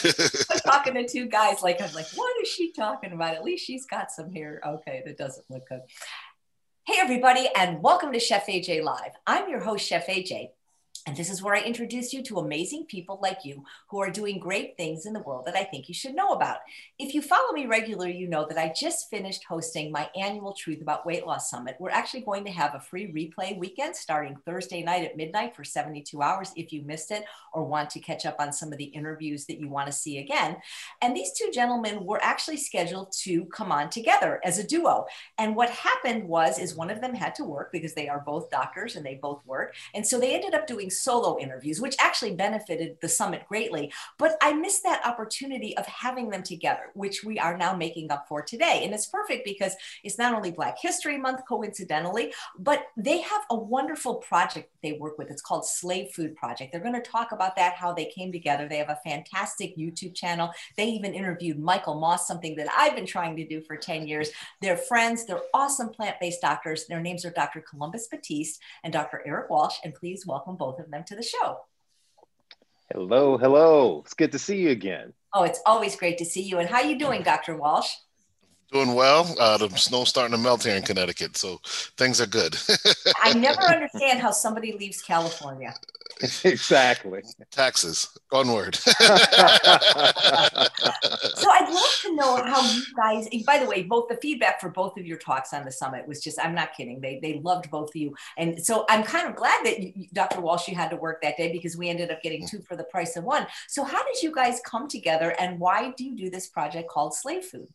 talking to two guys, like I'm like, what is she talking about? At least she's got some hair. Okay, that doesn't look good. Hey everybody, and welcome to Chef AJ Live. I'm your host, Chef AJ. And this is where I introduce you to amazing people like you who are doing great things in the world that I think you should know about. If you follow me regularly, you know that I just finished hosting my annual Truth About Weight Loss Summit. We're actually going to have a free replay weekend starting Thursday night at midnight for 72 hours if you missed it or want to catch up on some of the interviews that you want to see again. And these two gentlemen were actually scheduled to come on together as a duo. And what happened was is one of them had to work because they are both doctors and they both work. And so they ended up doing solo interviews, which actually benefited the summit greatly. But I missed that opportunity of having them together, which we are now making up for today. And it's perfect because it's not only Black History Month, coincidentally, but they have a wonderful project they work with. It's called Slave Food Project. They're going to talk about that, how they came together. They have a fantastic YouTube channel. They even interviewed Michael Moss, something that I've been trying to do for 10 years. They're friends, they're awesome plant based doctors. Their names are Dr. Columbus Batiste and Dr. Eric Walsh. And please welcome both of them to the show. Hello, hello. It's good to see you again. Oh, it's always great to see you. And how you doing, Dr. Walsh? Doing well. Uh, the snow's starting to melt here in Connecticut, so things are good. I never understand how somebody leaves California. exactly. Taxes. Onward. so I'd love to know how you guys. By the way, both the feedback for both of your talks on the summit was just. I'm not kidding. They they loved both of you, and so I'm kind of glad that you, Dr. Walsh you had to work that day because we ended up getting two for the price of one. So how did you guys come together, and why do you do this project called Slave Food?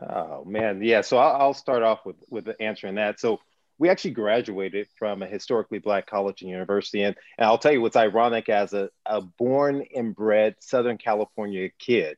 Oh man, yeah. So I'll, I'll start off with with answering that. So we actually graduated from a historically black college and university, and, and I'll tell you what's ironic as a, a born and bred Southern California kid,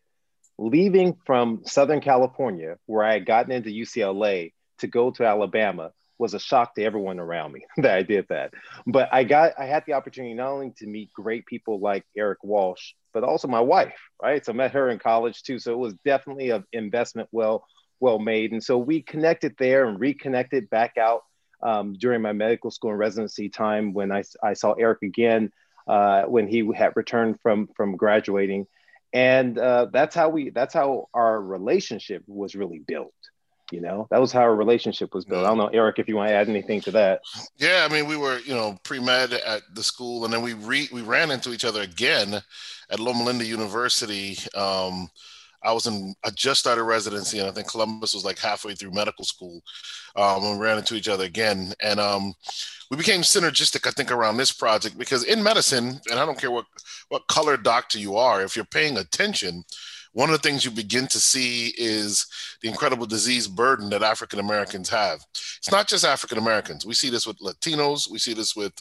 leaving from Southern California, where I had gotten into UCLA, to go to Alabama was a shock to everyone around me that I did that. But I got I had the opportunity not only to meet great people like Eric Walsh, but also my wife, right? So I met her in college too. So it was definitely an investment well well made. And so we connected there and reconnected back out um, during my medical school and residency time when I, I saw Eric again uh, when he had returned from from graduating. And uh, that's how we that's how our relationship was really built you know? That was how our relationship was built. I don't know eric if you want to add anything to that. Yeah i mean we were you know pre-med at the school and then we re- we ran into each other again at loma linda university. Um, I was in, I just started residency, and I think Columbus was like halfway through medical school um, when we ran into each other again. And um, we became synergistic, I think, around this project because in medicine, and I don't care what, what color doctor you are, if you're paying attention, one of the things you begin to see is the incredible disease burden that African Americans have. It's not just African Americans. We see this with Latinos, we see this with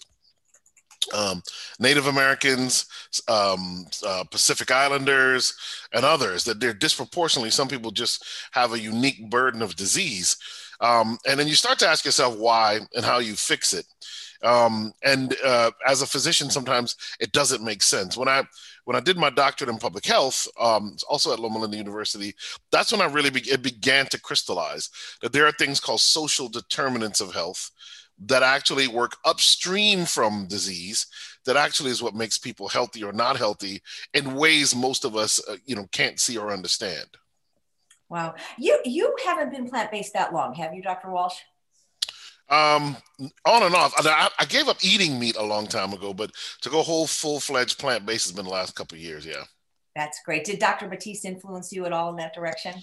um, Native Americans, um, uh, Pacific Islanders, and others, that they're disproportionately, some people just have a unique burden of disease. Um, and then you start to ask yourself why and how you fix it. Um, and uh, as a physician, sometimes it doesn't make sense. When I when I did my doctorate in public health, um, also at Loma Linda University, that's when I really be- it began to crystallize that there are things called social determinants of health that actually work upstream from disease that actually is what makes people healthy or not healthy in ways most of us uh, you know can't see or understand. Wow. You you haven't been plant-based that long have you dr walsh um, on and off. I, I, gave up eating meat a long time ago, but to go whole full fledged plant based has been the last couple of years. Yeah. That's great. Did Dr. Batiste influence you at all in that direction?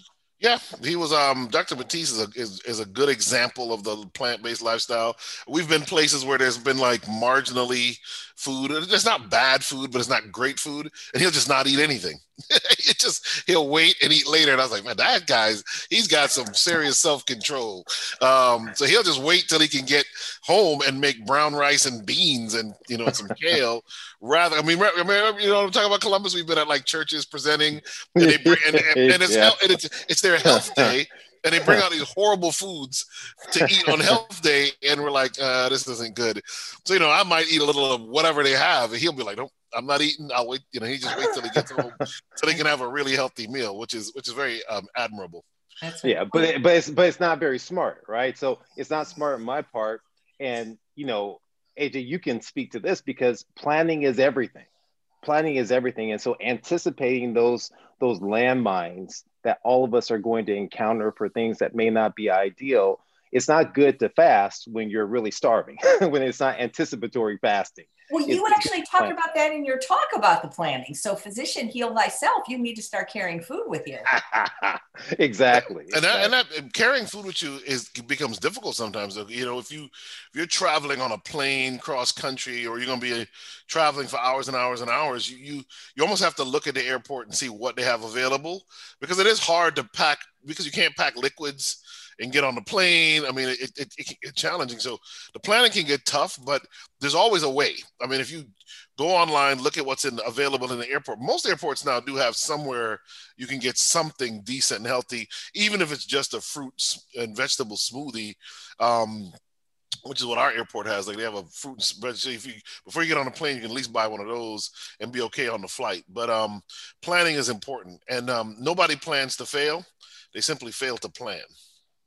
Yeah, he was. Um, Dr. Batiste is a is, is a good example of the plant based lifestyle. We've been places where there's been like marginally food. It's not bad food, but it's not great food, and he'll just not eat anything. it just he'll wait and eat later. And I was like, man, that guy's he's got some serious self control. Um, so he'll just wait till he can get home and make brown rice and beans and you know some kale. Rather, I mean, you know, I'm talking about Columbus. We've been at like churches presenting, and they bring and, and, and it's, yeah. it's it's their health day and they bring out these horrible foods to eat on health day and we're like uh, this isn't good so you know i might eat a little of whatever they have and he'll be like nope I'm not eating. I'll wait. You know, he just waits till he gets home so they can have a really healthy meal, which is which is very um, admirable. That's yeah, but it, but it's but it's not very smart, right? So it's not smart on my part. And you know, AJ, you can speak to this because planning is everything, planning is everything. And so anticipating those those landmines that all of us are going to encounter for things that may not be ideal. It's not good to fast when you're really starving, when it's not anticipatory fasting. Well, you It's- actually talked about that in your talk about the planning. So, physician, heal thyself. You need to start carrying food with you. exactly. and that, and that and carrying food with you is becomes difficult sometimes. You know, if you if you're traveling on a plane cross country, or you're going to be uh, traveling for hours and hours and hours, you, you you almost have to look at the airport and see what they have available because it is hard to pack because you can't pack liquids and get on the plane. I mean, it, it, it, get challenging. So the planning can get tough, but there's always a way. I mean, if you go online, look at what's in, available in the airport. Most airports now do have somewhere you can get something decent and healthy, even if it's just a fruit and vegetable smoothie. Um, which is what our airport has. Like they have a fruit and. So if you before you get on a plane, you can at least buy one of those and be okay on the flight. But um, planning is important, and um, nobody plans to fail. They simply fail to plan.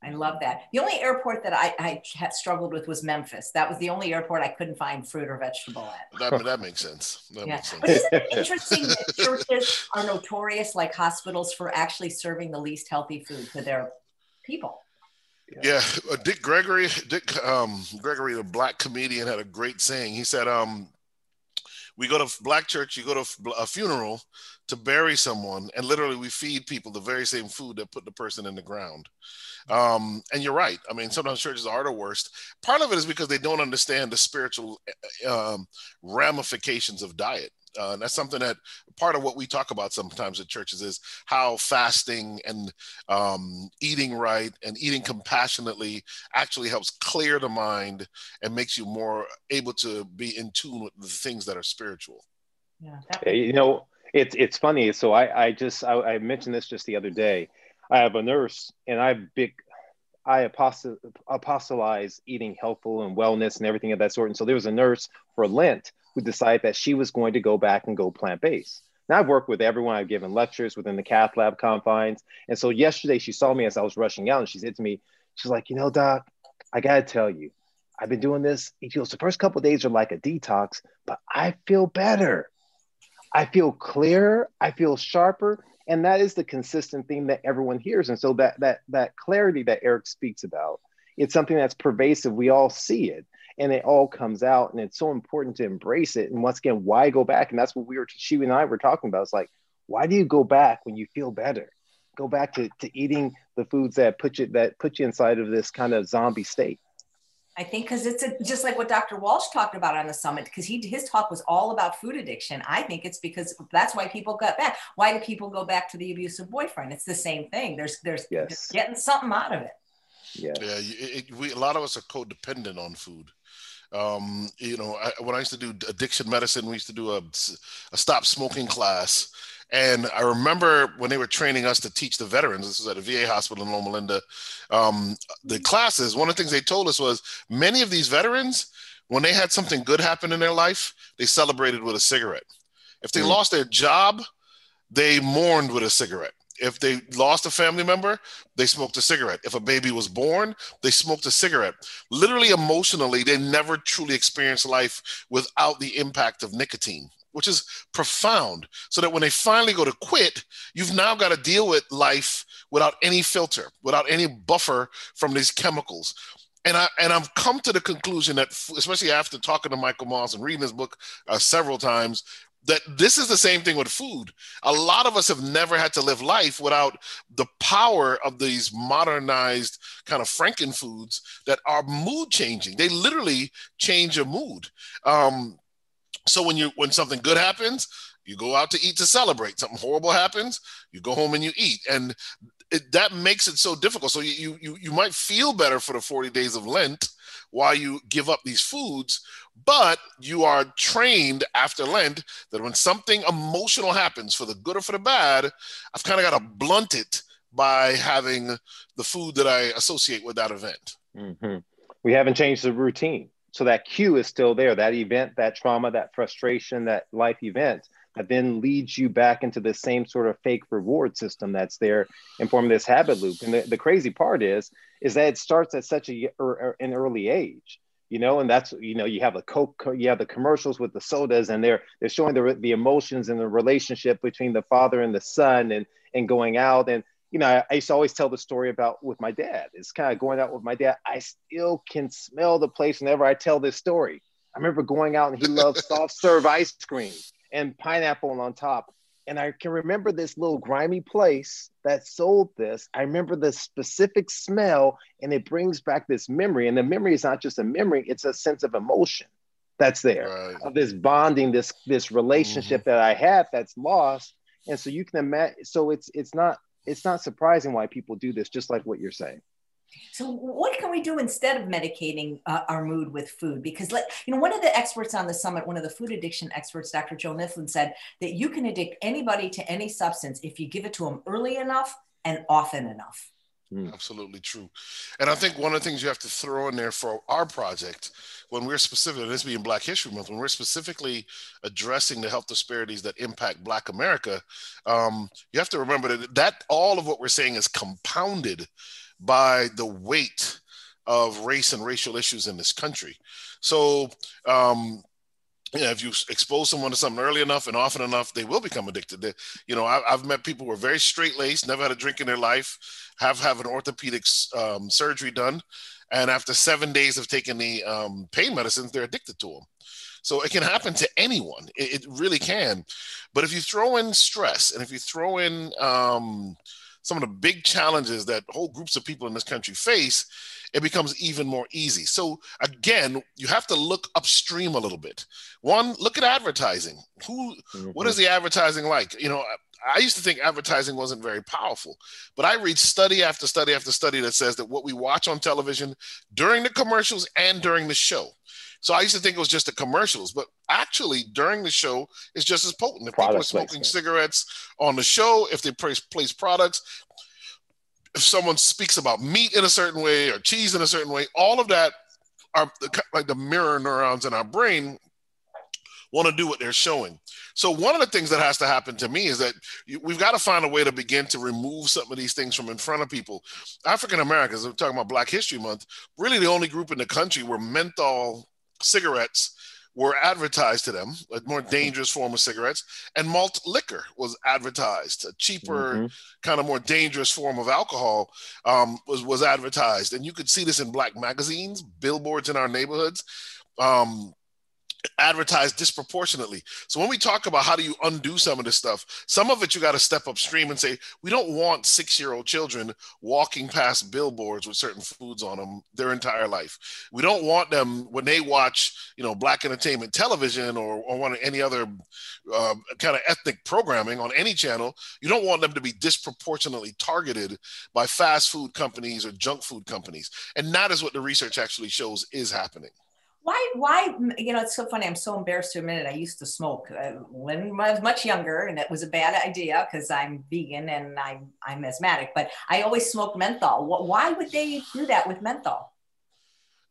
I love that. The only airport that I, I had struggled with was Memphis. That was the only airport I couldn't find fruit or vegetable at. That, that makes sense. That Yeah. makes sense. But isn't it interesting that churches are notorious, like hospitals, for actually serving the least healthy food to their people? Yeah, uh, Dick Gregory, Dick um, Gregory, the black comedian, had a great saying. He said, um, "We go to black church, you go to a funeral to bury someone, and literally we feed people the very same food that put the person in the ground." Um, and you're right. I mean, sometimes churches are the worst. Part of it is because they don't understand the spiritual um, ramifications of diet. Uh, and that's something that part of what we talk about sometimes at churches is how fasting and um, eating right and eating compassionately actually helps clear the mind and makes you more able to be in tune with the things that are spiritual. Yeah, that you know, it's it's funny. So I I just I, I mentioned this just the other day. I have a nurse, and I big I apostle, apostolize eating healthful and wellness and everything of that sort. And so there was a nurse for Lent who decided that she was going to go back and go plant based. Now I've worked with everyone. I've given lectures within the cath lab confines. And so yesterday she saw me as I was rushing out, and she said to me, she's like, you know, doc, I gotta tell you, I've been doing this. He goes, the first couple days are like a detox, but I feel better. I feel clearer, I feel sharper, and that is the consistent theme that everyone hears. And so that that that clarity that Eric speaks about, it's something that's pervasive. We all see it, and it all comes out, and it's so important to embrace it. And once again, why go back? And that's what we were she and I were talking about. It's like, why do you go back when you feel better? Go back to, to eating the foods that put you that put you inside of this kind of zombie state. I think because it's a, just like what Dr. Walsh talked about on the summit, because he his talk was all about food addiction. I think it's because that's why people got back. Why do people go back to the abusive boyfriend? It's the same thing. There's there's Yes. getting something out of it. Yeah. Yeah, it, it, we a lot of us are codependent on food. Um, you know, I, when I used to do addiction medicine, we used to do a, a stop smoking class. And I remember when they were training us to teach the veterans, this was at a VA hospital in Loma Linda, um, the classes, one of the things they told us was many of these veterans, when they had something good happen in their life, they celebrated with a cigarette. If they Mm. lost their job, they mourned with a cigarette. If they lost a family member, they smoked a cigarette. If a baby was born, they smoked a cigarette. Literally emotionally, they never truly experienced life without the impact of nicotine, which is profound. So that when they finally go to quit, you've now got to deal with life without any filter, without any buffer from these chemicals. And I and I've come to the conclusion that, especially after talking to Michael Moss and reading his book uh, several times, that this is the same thing with food. A lot of us have never had to live life without the power of these modernized kind of Franken foods that are mood changing. They literally change your mood. Um, so when you when something good happens, you go out to eat to celebrate. Something horrible happens, you go home and you eat, and it, that makes it so difficult. So you you you might feel better for the forty days of Lent while you give up these foods, but you are trained after Lent that when something emotional happens, for the good or for the bad, I've kind of got to blunt it by having the food that I associate with that event. Mhm. We haven't changed the routine. So that cue is still there. That event, that trauma, that frustration, that life event that then leads you back into the same sort of fake reward system that's there and forming this habit loop. And the, the crazy part is, is that it starts at such a, or, er, or er, an early age you know, and that's you know you have the coke, you have the commercials with the sodas, and they're they're showing the the emotions and the relationship between the father and the son, and and going out and you know, I, I, used to always tell the story about with my dad. It's kind of going out with my dad. I still can smell the place whenever I tell this story. I remember going out and he loved soft serve ice cream and pineapple on top. And I can remember this little grimy place that sold this. I remember the specific smell, and it brings back this memory. And the memory is not just a memory, it's a sense of emotion that's there right. of this bonding, this this relationship mm-hmm. that I had that's lost. And so you can imagine so it's it's not it's not surprising why people do this, just like what you're saying. So, what can we do instead of medicating uh, our mood with food? Because, let, you know, one of the experts on the summit, one of the food addiction experts, Dr. Joan Ifland, said that you can addict anybody to any substance if you give it to them early enough and often enough. Mm. Absolutely true. And I think one of the things you have to throw in there for our project, when we're specific, this being Black History Month, when we're specifically addressing the health disparities that impact Black America, um, you have to remember that, that all of what we're saying is compounded by the weight of race and racial issues in this country. So, um, you know, if you expose someone to something early enough and often enough, they will become addicted. They, you know, I, have met people who are very straight laced, never had a drink in their life, have have an orthopedic um, surgery done, and after seven days of taking the um, pain medicines, they're addicted to them. So it can happen to anyone. It, it, really can. But if you throw in stress and if you throw in um, some of the big challenges that whole groups of people in this country face, it becomes even more easy. So again, you have to look upstream a little bit. One, look at advertising. Who, mm-hmm. what is the advertising like? You know, I used to think advertising wasn't very powerful, but I read study after study after study that says that what we watch on television during the commercials and during the show. So I used to think it was just the commercials, but actually during the show it's just as potent. If Product people are smoking placement. cigarettes on the show, if they place, place products, if someone speaks about meat in a certain way or cheese in a certain way, all of that are like the mirror neurons in our brain want to do what they're showing. So one of the things that has to happen to me is that we've got to find a way to begin to remove some of these things from in front of people. African Americans, we're talking about Black History Month, really the only group in the country where menthol cigarettes were advertised to them, a more dangerous form of cigarettes, and malt liquor was advertised, a cheaper, mm-hmm. kind of more dangerous form of alcohol um, was was advertised, and you could see this in black magazines, billboards in our neighborhoods. Um, advertised disproportionately. So when we talk about how do you undo some of this stuff, some of it you got to step upstream and say, we don't want six year old children walking past billboards with certain foods on them their entire life. We don't want them when they watch, you know, black entertainment television or, or one any other uh, kind of ethnic programming on any channel. You don't want them to be disproportionately targeted by fast food companies or junk food companies. And that is what the research actually shows is happening why why you know it's so funny i'm so embarrassed to admit it i used to smoke uh, when i was much younger and it was a bad idea because i'm vegan and i'm i'm asthmatic but i always smoked menthol. Why would they do that with menthol?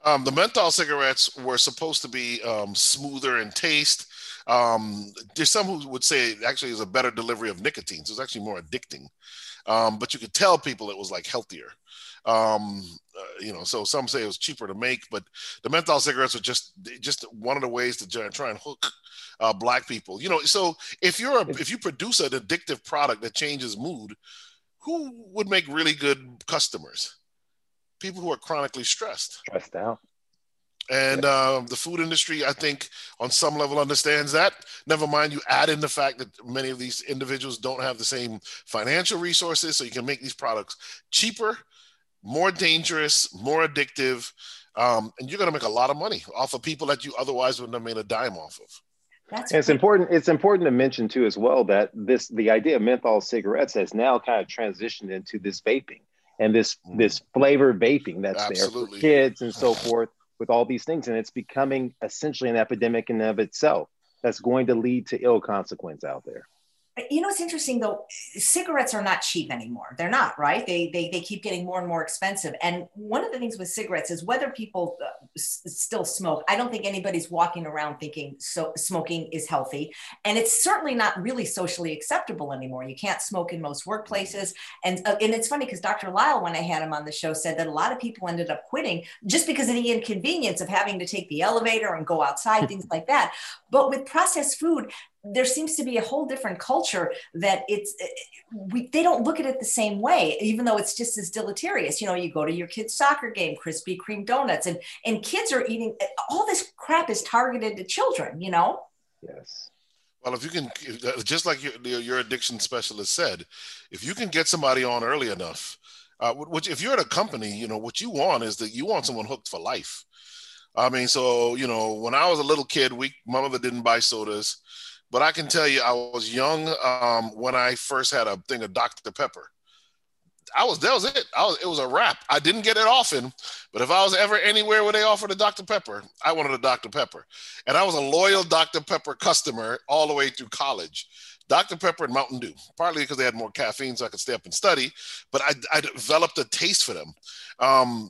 Um, the menthol cigarettes were supposed to be um, smoother in taste. Um, there's some who would say it actually is a better delivery of nicotine so it's actually more addicting um, but you could tell people it was like healthier um, uh, you know, so some say it was cheaper to make, but the menthol cigarettes are just just one of the ways to try and hook uh, black people. You know, so if you're a, if you produce an addictive product that changes mood, who would make really good customers? People who are chronically stressed, stressed out. And uh, the food industry, I think, on some level understands that. Never mind, you add in the fact that many of these individuals don't have the same financial resources, so you can make these products cheaper more dangerous, more addictive, um, and you're going to make a lot of money off of people that you otherwise wouldn't have made a dime off of. That's it's important. It's important to mention too, as well, that this the idea of menthol cigarettes has now kind of transitioned into this vaping and this mm. this flavored vaping that's Absolutely. there for kids and so forth with all these things, and it's becoming essentially an epidemic in of itself that's going to lead to ill consequence out there. You know, it's interesting though. Cigarettes are not cheap anymore. They're not, right? They, they, they keep getting more and more expensive. And one of the things with cigarettes is whether people uh, s- still smoke. I don't think anybody's walking around thinking so smoking is healthy. And it's certainly not really socially acceptable anymore. You can't smoke in most workplaces. And, uh, and it's funny because Dr. Lisle when I had him on the show, said that a lot of people ended up quitting just because of the inconvenience of having to take the elevator and go outside, things like that. But with processed food, there seems to be a whole different culture that it's eh, we, they don't look at it the same way even though it's just as deleterious. You know you go to your kid's soccer game krispy kreme donuts and and kids are eating eh, all this crap is targeted to children you know? Yes. Well if you can just like your, your addiction specialist said if you can get somebody on early enough uh, which if you're at a company you know what you want is that you want someone hooked for life. I mean so you know when i was a little kid we my mother didn't buy sodas but I can tell you, I was young um, when I first had a thing of Dr. Pepper. I was that was it. I was it was a wrap. I didn't get it often, but if I was ever anywhere where they offered a Dr. Pepper, I wanted a Dr. Pepper, and I was a loyal Dr. Pepper customer all the way through college. Dr. Pepper and Mountain Dew, partly because they had more caffeine, so I could stay up and study. But I, I developed a taste for them. Um,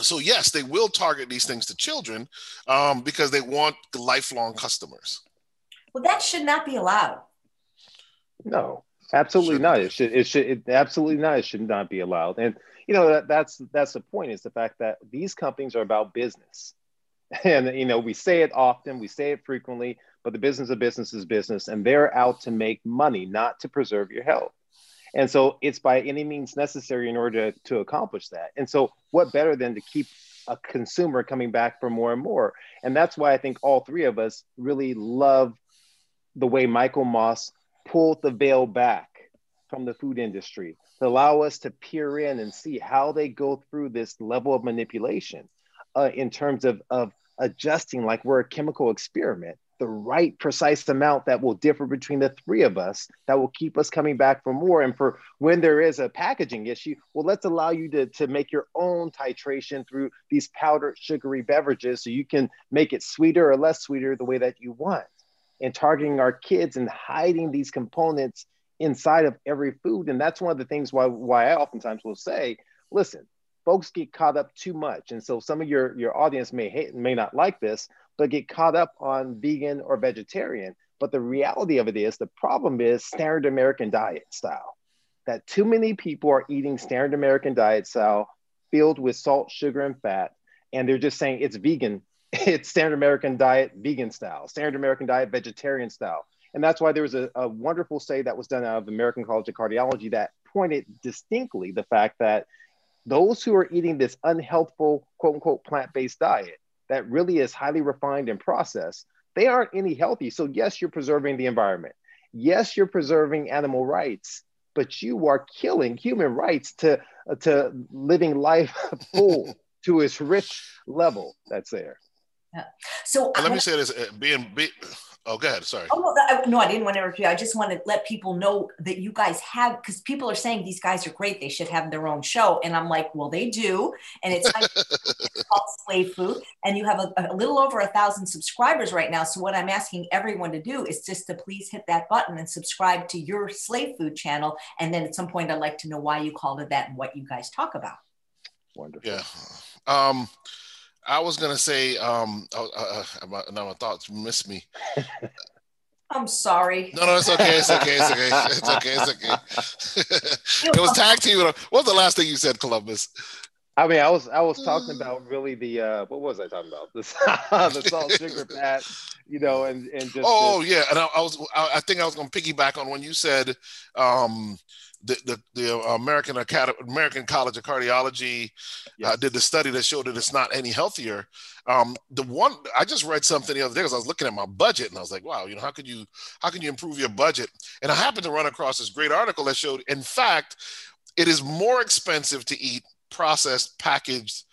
so yes, they will target these things to children um, because they want lifelong customers. Well, that should not be allowed. No, absolutely Shouldn't not. It should. It should. It, absolutely not. It should not be allowed. And you know that, that's that's the point. Is the fact that these companies are about business, and you know we say it often, we say it frequently, but the business of business is business, and they're out to make money, not to preserve your health. And so it's by any means necessary in order to, to accomplish that. And so what better than to keep a consumer coming back for more and more? And that's why I think all three of us really love the way Michael Moss pulled the veil back from the food industry to allow us to peer in and see how they go through this level of manipulation uh, in terms of, of adjusting like we're a chemical experiment the right precise amount that will differ between the three of us that will keep us coming back for more. And for when there is a packaging issue well let's allow you to, to make your own titration through these powdered sugary beverages so you can make it sweeter or less sweeter the way that you want and targeting our kids and hiding these components inside of every food. And that's one of the things why, why I oftentimes will say, listen, folks get caught up too much. And so some of your, your audience may hate may not like this, but get caught up on vegan or vegetarian. But the reality of it is the problem is standard American diet style. That too many people are eating standard American diet style filled with salt, sugar, and fat. And they're just saying it's vegan it's standard American diet vegan style, standard American diet vegetarian style. And that's why there was a, a wonderful study that was done out of American College of Cardiology that pointed distinctly the fact that those who are eating this unhealthful, quote unquote, plant based diet that really is highly refined and processed, they aren't any healthy. So, yes, you're preserving the environment. Yes, you're preserving animal rights, but you are killing human rights to, to living life full to its rich level that's there. Yeah. So let me say this: uh, being, be, oh, go ahead. Sorry. Oh no, I, no, I didn't want to interrupt you. I just want to let people know that you guys have, because people are saying these guys are great. They should have their own show, and I'm like, well, they do, and it's, it's called Slave Food, and you have a, a little over a thousand subscribers right now. So what I'm asking everyone to do is just to please hit that button and subscribe to your Slave Food channel, and then at some point, I'd like to know why you called it that and what you guys talk about. Wonderful. Yeah. Um, I was gonna say, um, uh, uh, now my thoughts miss me. I'm sorry. No, no, it's okay. It's okay. It's okay. It's okay. It's okay. it was tag team. What was the last thing you said, Columbus? I mean, I was I was talking about really the uh, what was I talking about? The, the salt, sugar, fat, you know, and and just. Oh yeah, and I, I was I, I, think I was going to piggyback on when you said um, the, the, the American Academy, American College of Cardiology uh, yes. uh, did the study that showed that it's not any healthier. Um, the one I just read something the other day because I was looking at my budget and I was like, wow, you know, how could you how can you improve your budget? And I happened to run across this great article that showed, in fact, it is more expensive to eat processed, packaged,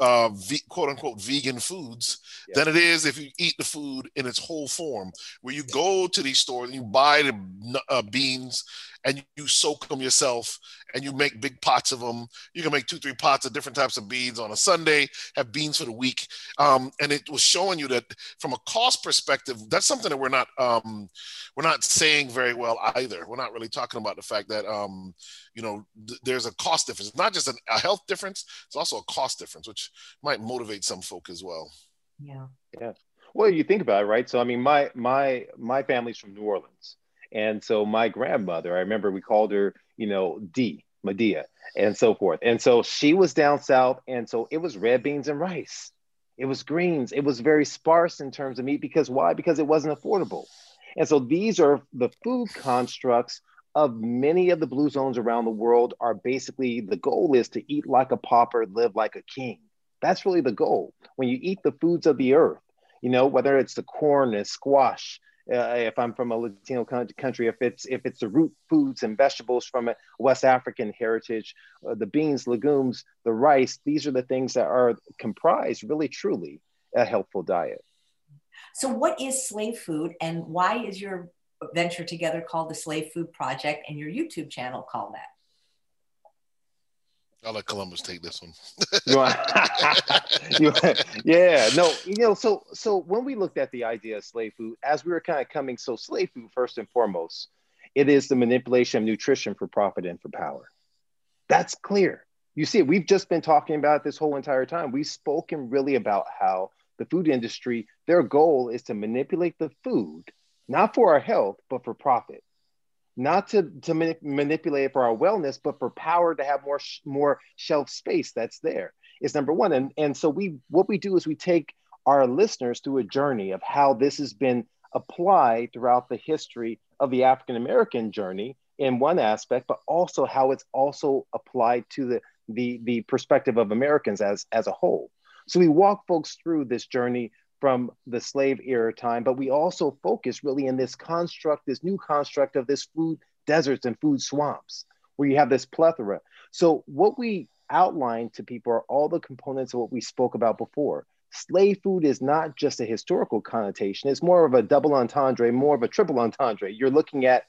uh, quote unquote vegan foods than it is if you eat the food in its whole form. Where you go to these stores and you buy the uh, beans and you soak them yourself and you make big pots of them. You can make two, three pots of different types of beans on a Sunday, have beans for the week. Um, and it was showing you that from a cost perspective, that's something that we're not um, we're not saying very well either. We're not really talking about the fact that um, you know th- there's a cost difference. It's not just an, a health difference; it's also a cost difference, which might motivate some folk as well. Yeah. Yeah. Well, you think about it, right? So, I mean, my my my family's from New Orleans, and so my grandmother, I remember we called her, you know, D, Madea, and so forth. And so she was down south, and so it was red beans and rice. It was greens. It was very sparse in terms of meat because why? Because it wasn't affordable. And so these are the food constructs of many of the blue zones around the world are basically the goal is to eat like a pauper, live like a king. That's really the goal. When you eat the foods of the earth, you know, whether it's the corn and squash, uh, if I'm from a Latino country, if it's if it's the root foods and vegetables from a West African heritage, uh, the beans, legumes, the rice, these are the things that are comprised really truly a helpful diet. So, what is slave food, and why is your venture together called the Slave Food Project, and your YouTube channel called that? I'll let Columbus take this one. yeah, no, you know, so so when we looked at the idea of slave food, as we were kind of coming, so slave food first and foremost, it is the manipulation of nutrition for profit and for power. That's clear. You see, we've just been talking about this whole entire time. We've spoken really about how the food industry, their goal is to manipulate the food, not for our health, but for profit not to, to manipulate it for our wellness, but for power to have more more shelf space that's there is number one. And, and so we what we do is we take our listeners through a journey of how this has been applied throughout the history of the African American journey in one aspect, but also how it's also applied to the, the, the perspective of Americans as, as a whole. So we walk folks through this journey from the slave era time, but we also focus really in this construct, this new construct of this food deserts and food swamps, where you have this plethora. So, what we outline to people are all the components of what we spoke about before. Slave food is not just a historical connotation, it's more of a double entendre, more of a triple entendre. You're looking at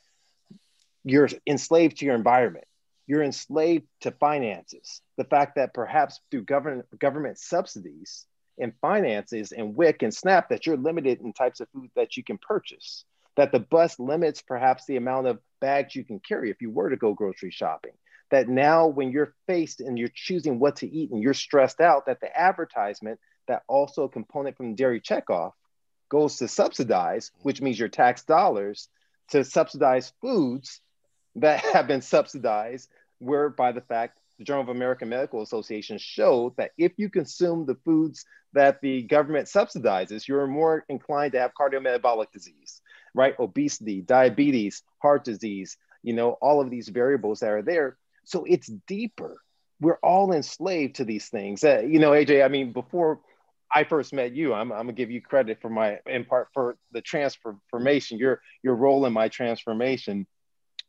you're enslaved to your environment. You're enslaved to finances. The fact that perhaps through government government subsidies, and finances and WIC and SNAP that you're limited in types of food that you can purchase. That the bus limits perhaps the amount of bags you can carry if you were to go grocery shopping. That now, when you're faced and you're choosing what to eat and you're stressed out, that the advertisement, that also a component from dairy checkoff, goes to subsidize, which means your tax dollars to subsidize foods that have been subsidized, whereby the fact the Journal of American Medical Association showed that if you consume the foods that the government subsidizes, you're more inclined to have cardiometabolic disease, right? Obesity, diabetes, heart disease, you know, all of these variables that are there. So it's deeper. We're all enslaved to these things. Uh, you know, AJ, I mean, before I first met you, I'm, I'm, gonna give you credit for my, in part for the transformation, your, your role in my transformation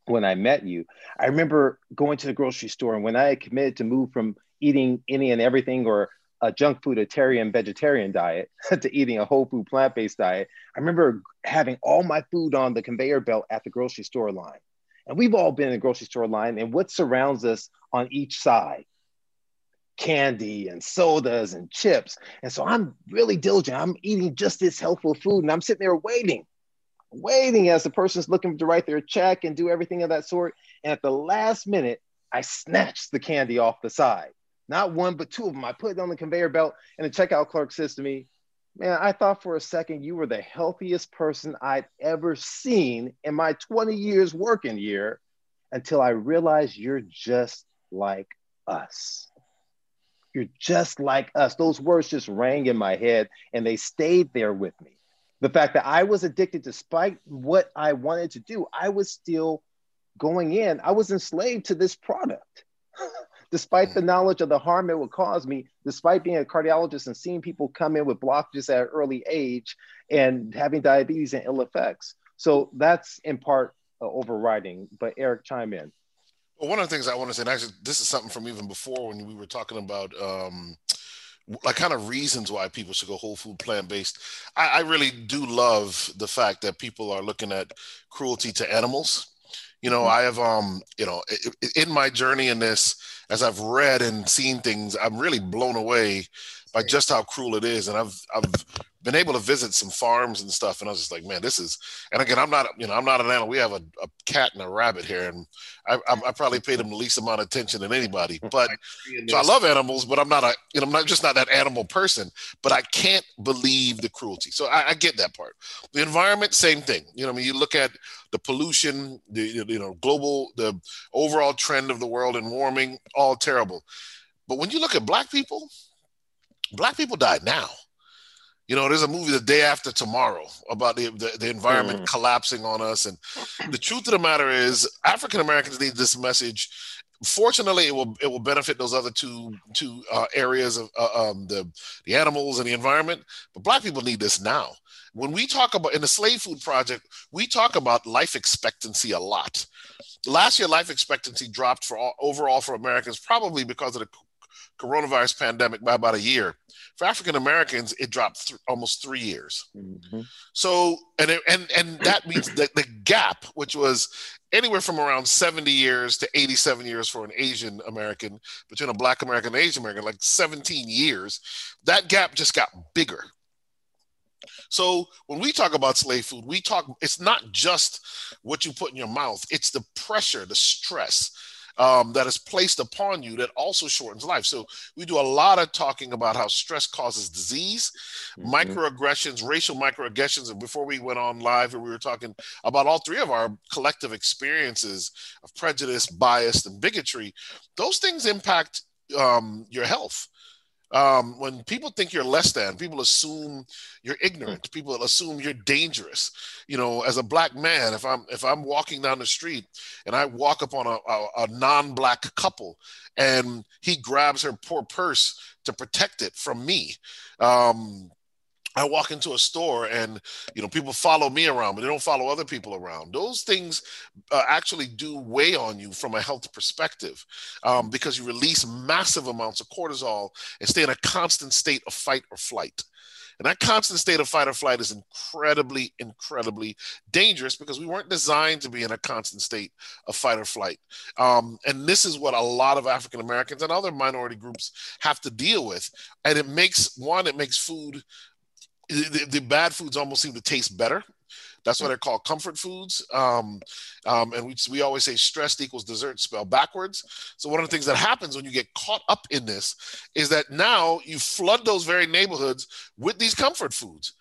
when I met you. I remember going to the grocery store and when I committed to move from eating any and everything or a junk food, Itarian vegetarian diet to eating a whole food plant based diet, I remember having all my food on the conveyor belt at the grocery store line. And we've all been in the grocery store line, and what surrounds us on each side? Candy and sodas and chips. And so I'm really diligent. I'm eating just this healthful food, and I'm sitting there waiting waiting as the person's looking to write their check and do everything of that sort. And at the last minute, I snatched the candy off the side. Not one, but two of them. I put it on the conveyor belt, and the checkout clerk says to me, Man, I thought for a second you were the healthiest person I'd ever seen in my 20 years working here until I realized you're just like us. You're just like us. Those words just rang in my head and they stayed there with me the fact that I was addicted despite what I wanted to do, I was still going in, I was enslaved to this product. despite the knowledge of the harm it would cause me, despite being a cardiologist and seeing people come in with blockages at an early age and having diabetes and ill effects. So that's in part uh, overriding. But Eric, chime in. Well, one of the things I want to say, and actually, this is something from even before when we were talking about um, like kind of reasons why people should go whole food plant based. I, I, really do love the fact that people are looking at cruelty to animals. You know, I have, um, you know, in my journey in this, as I've read and seen things, I'm really blown away by just how cruel it is. And I've I've been able to visit some farms and stuff, and I was just like, man, this is. And again, I'm not you know I'm not an animal. We have a, a cat and a rabbit here, and I, I, I probably paid them the least amount of attention than anybody. But so I love animals, but I'm not a you know I'm not just not that animal person. But I can't believe the cruelty. So I, I get that part. The environment, same thing. You know, I mean, you look at the pollution, the you know global, the overall trend of the world and warming, all terrible. But when you look at black people, black people die now. You know, there's a movie the day after tomorrow about the, the, the environment mm. collapsing on us. And the truth of the matter is African Americans need this message. Fortunately, it will it will benefit those other two two uh, areas of uh, um, the the animals and the environment. But black people need this now. When we talk about in the slave food project, we talk about life expectancy a lot. Last year, life expectancy dropped for all, overall for Americans, probably because of the coronavirus pandemic by about a year. For African Americans, it dropped th- almost three years. Mm-hmm. So, and it, and and that means that the gap, which was anywhere from around 70 years to 87 years for an Asian American, between a Black American and Asian American, like 17 years, that gap just got bigger. So when we talk about slave food, we talk, it's not just what you put in your mouth, it's the pressure, the stress, um, that is placed upon you that also shortens life. So we do a lot of talking about how stress causes disease, mm-hmm. microaggressions, racial microaggressions. And before we went on live, we were talking about all three of our collective experiences of prejudice, bias, and bigotry. Those things impact um, your health um, when people think you're less than, people assume you're ignorant. People assume you're dangerous. You know, as a black man, if I'm if I'm walking down the street and I walk up on a, a, a non-black couple and he grabs her poor purse to protect it from me, um, I walk into a store and you know people follow me around, but they don't follow other people around. Those things uh, actually do weigh on you from a health perspective um, because you release massive amounts of cortisol and stay in a constant state of fight or flight. And that constant state of fight or flight is incredibly, incredibly dangerous because we weren't designed to be in a constant state of fight or flight. Um, and this is what a lot of African Americans and other minority groups have to deal with. And it makes one, it makes food the, the, bad foods almost seem to taste better. That's why they're called comfort foods. Um, um, and we, we always say stressed equals dessert spelled backwards. So one of the things that happens when you get caught up in this is that now you flood those very neighborhoods with these comfort foods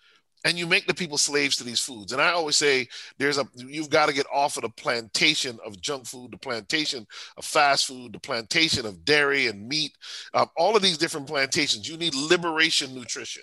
and you make the people slaves to these foods. And I always say there's a you've got to get off of the plantation of junk food, the plantation of fast food, the plantation of dairy and meat, um, all of these different plantations. You need liberation nutrition.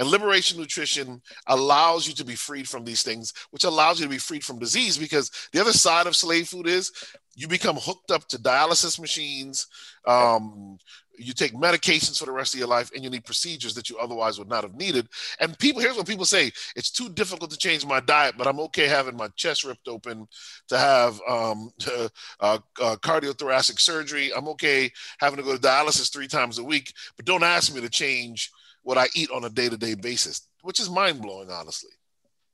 And liberation nutrition allows you to be freed from these things, which allows you to be freed from disease because the other side of slave food is you become hooked up to dialysis machines. Um, you take medications for the rest of your life and you need procedures that you otherwise would not have needed. And people, here's what people say it's too difficult to change my diet, but I'm okay having my chest ripped open to have um, uh, uh, cardiothoracic surgery. I'm okay having to go to dialysis three times a week, but don't ask me to change what I eat on a day to day basis, which is mind blowing, honestly.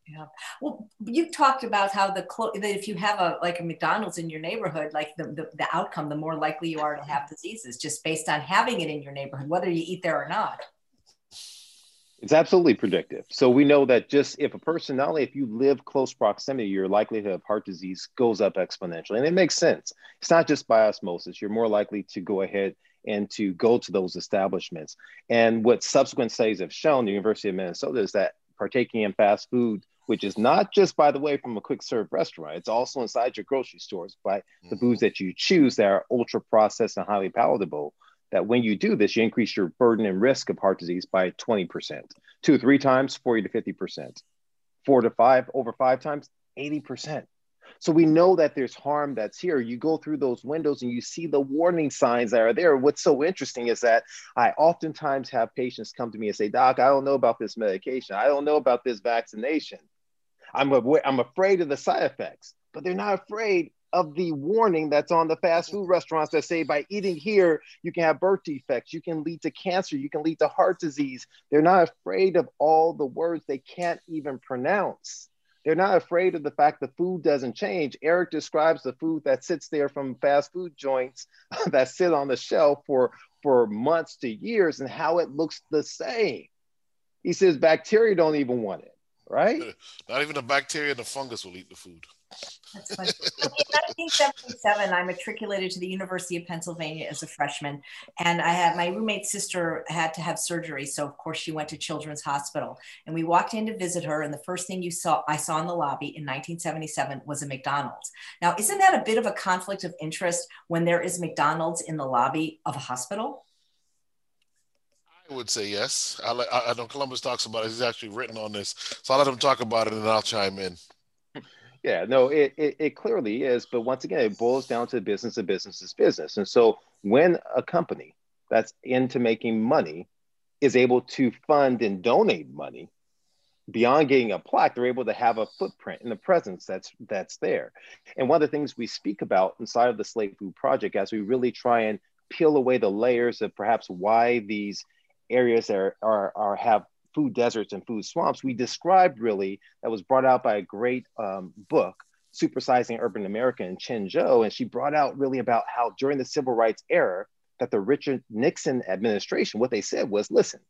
Yeah. Well, you talked about how the clo- that if you have a like a McDonald's in your neighborhood, like the, the, the outcome, the more likely you are to have diseases just based on having it in your neighborhood, whether you eat there or not. It's absolutely predictive. So we know that just if a person, not only if you live close proximity, your likelihood of heart disease goes up exponentially. And it makes sense. It's not just by osmosis. You're more likely to go ahead and to go to those establishments. And what subsequent studies have shown, the University of Minnesota, is that partaking in fast food, which is not just, by the way, from a quick serve restaurant, it's also inside your grocery stores by mm-hmm. the foods that you choose that are ultra processed and highly palatable. That when you do this, you increase your burden and risk of heart disease by 20%, two or three times, 40 to 50%, four to five, over five times, 80%. So we know that there's harm that's here. You go through those windows and you see the warning signs that are there. What's so interesting is that I oftentimes have patients come to me and say, Doc, I don't know about this medication. I don't know about this vaccination. I'm, I'm afraid of the side effects, but they're not afraid of the warning that's on the fast food restaurants that say by eating here, you can have birth defects, you can lead to cancer, you can lead to heart disease. They're not afraid of all the words they can't even pronounce They're not afraid of the fact the food doesn't change. Eric describes the food that sits there from fast food joints that sit on the shelf for, for months to years and how it looks the same. He says bacteria don't even want it, right? Not even the bacteria and the fungus will eat the food. In 1977, I matriculated to the University of Pennsylvania as a freshman, and I had my roommate's sister had to have surgery, so of course she went to Children's Hospital, and we walked in to visit her, and the first thing you saw I saw in the lobby in 1977 was a McDonald's. Now, isn't that a bit of a conflict of interest when there is McDonald's in the lobby of a hospital? I would say yes. I, I, I know Columbus talks about it. He's actually written on this, so I'll let him talk about it, and I'll chime in. Yeah, no, it, it, it, clearly is. But once again, it boils down to business of business is business. And so when a company that's into making money is able to fund and donate money beyond getting a plaque, they're able to have a footprint and a presence that's that's there. And one of the things we speak about inside of the Slave Food Project as we really try and peel away the layers of perhaps why these areas are, are, are have food deserts and food swamps, we described really that was brought out by a great um, book, Supersizing Urban America and Chin Jou. And she brought out really about how during the civil rights era, that the Richard Nixon administration, what they said was, listen,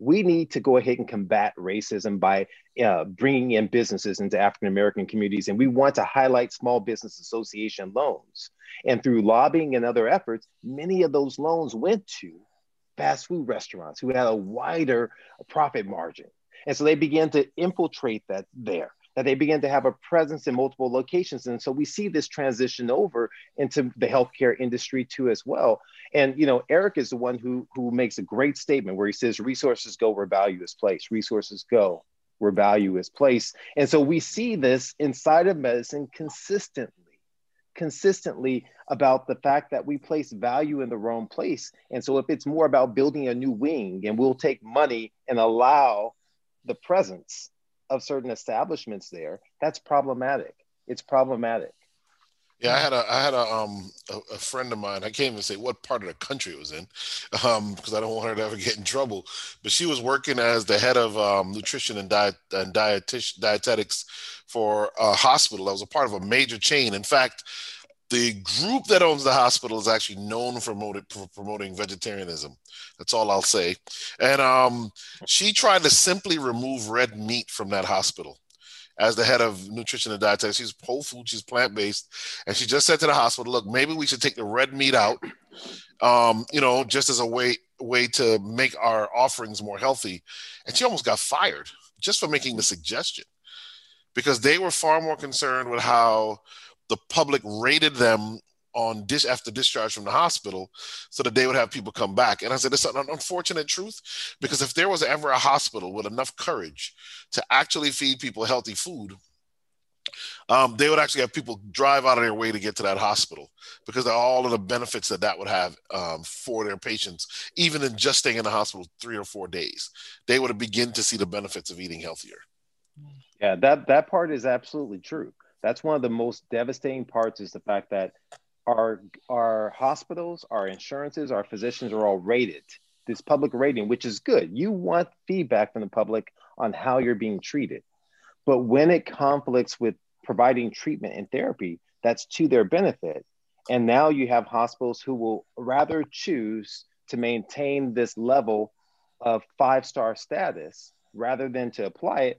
we need to go ahead and combat racism by uh, bringing in businesses into African American communities. And we want to highlight small business association loans. And through lobbying and other efforts, many of those loans went to fast food restaurants who had a wider profit margin. And so they began to infiltrate that there, that they began to have a presence in multiple locations. And so we see this transition over into the healthcare industry too as well. And you know, Eric is the one who who makes a great statement where he says resources go where value is placed. Resources go where value is placed. And so we see this inside of medicine consistently consistently about the fact that we place value in the wrong place. And so if it's more about building a new wing and we'll take money and allow the presence of certain establishments there, that's problematic. It's problematic. Yeah, I had a I had a um a, a, friend of mine. I can't even say what part of the country it was in, um because I don't want her to ever get in trouble. But she was working as the head of um, nutrition and diet and dietetics for a hospital that was a part of a major chain. In fact, the group that owns the hospital is actually known for, for promoting vegetarianism. That's all I'll say. And um, she tried to simply remove red meat from that hospital as the head of nutrition and dietetics. She's whole food, she's plant based, and she just said to the hospital, "Look, maybe we should take the red meat out, um, you know, just as a way way to make our offerings more healthy." And she almost got fired just for making the suggestion because they were far more concerned with how the public rated them on dish after discharge from the hospital so that they would have people come back. And I said, it's an unfortunate truth because if there was ever a hospital with enough courage to actually feed people healthy food, um, they would actually have people drive out of their way to get to that hospital because of all of the benefits that that would have um, for their patients, even in just staying in the hospital three or four days. They would begin to see the benefits of eating healthier. Yeah, that, that part is absolutely true. That's one of the most devastating parts is the fact that our our hospitals, our insurances, our physicians are all rated. This public rating, which is good. You want feedback from the public on how you're being treated. But when it conflicts with providing treatment and therapy, that's to their benefit. And now you have hospitals who will rather choose to maintain this level of five star status rather than to apply it.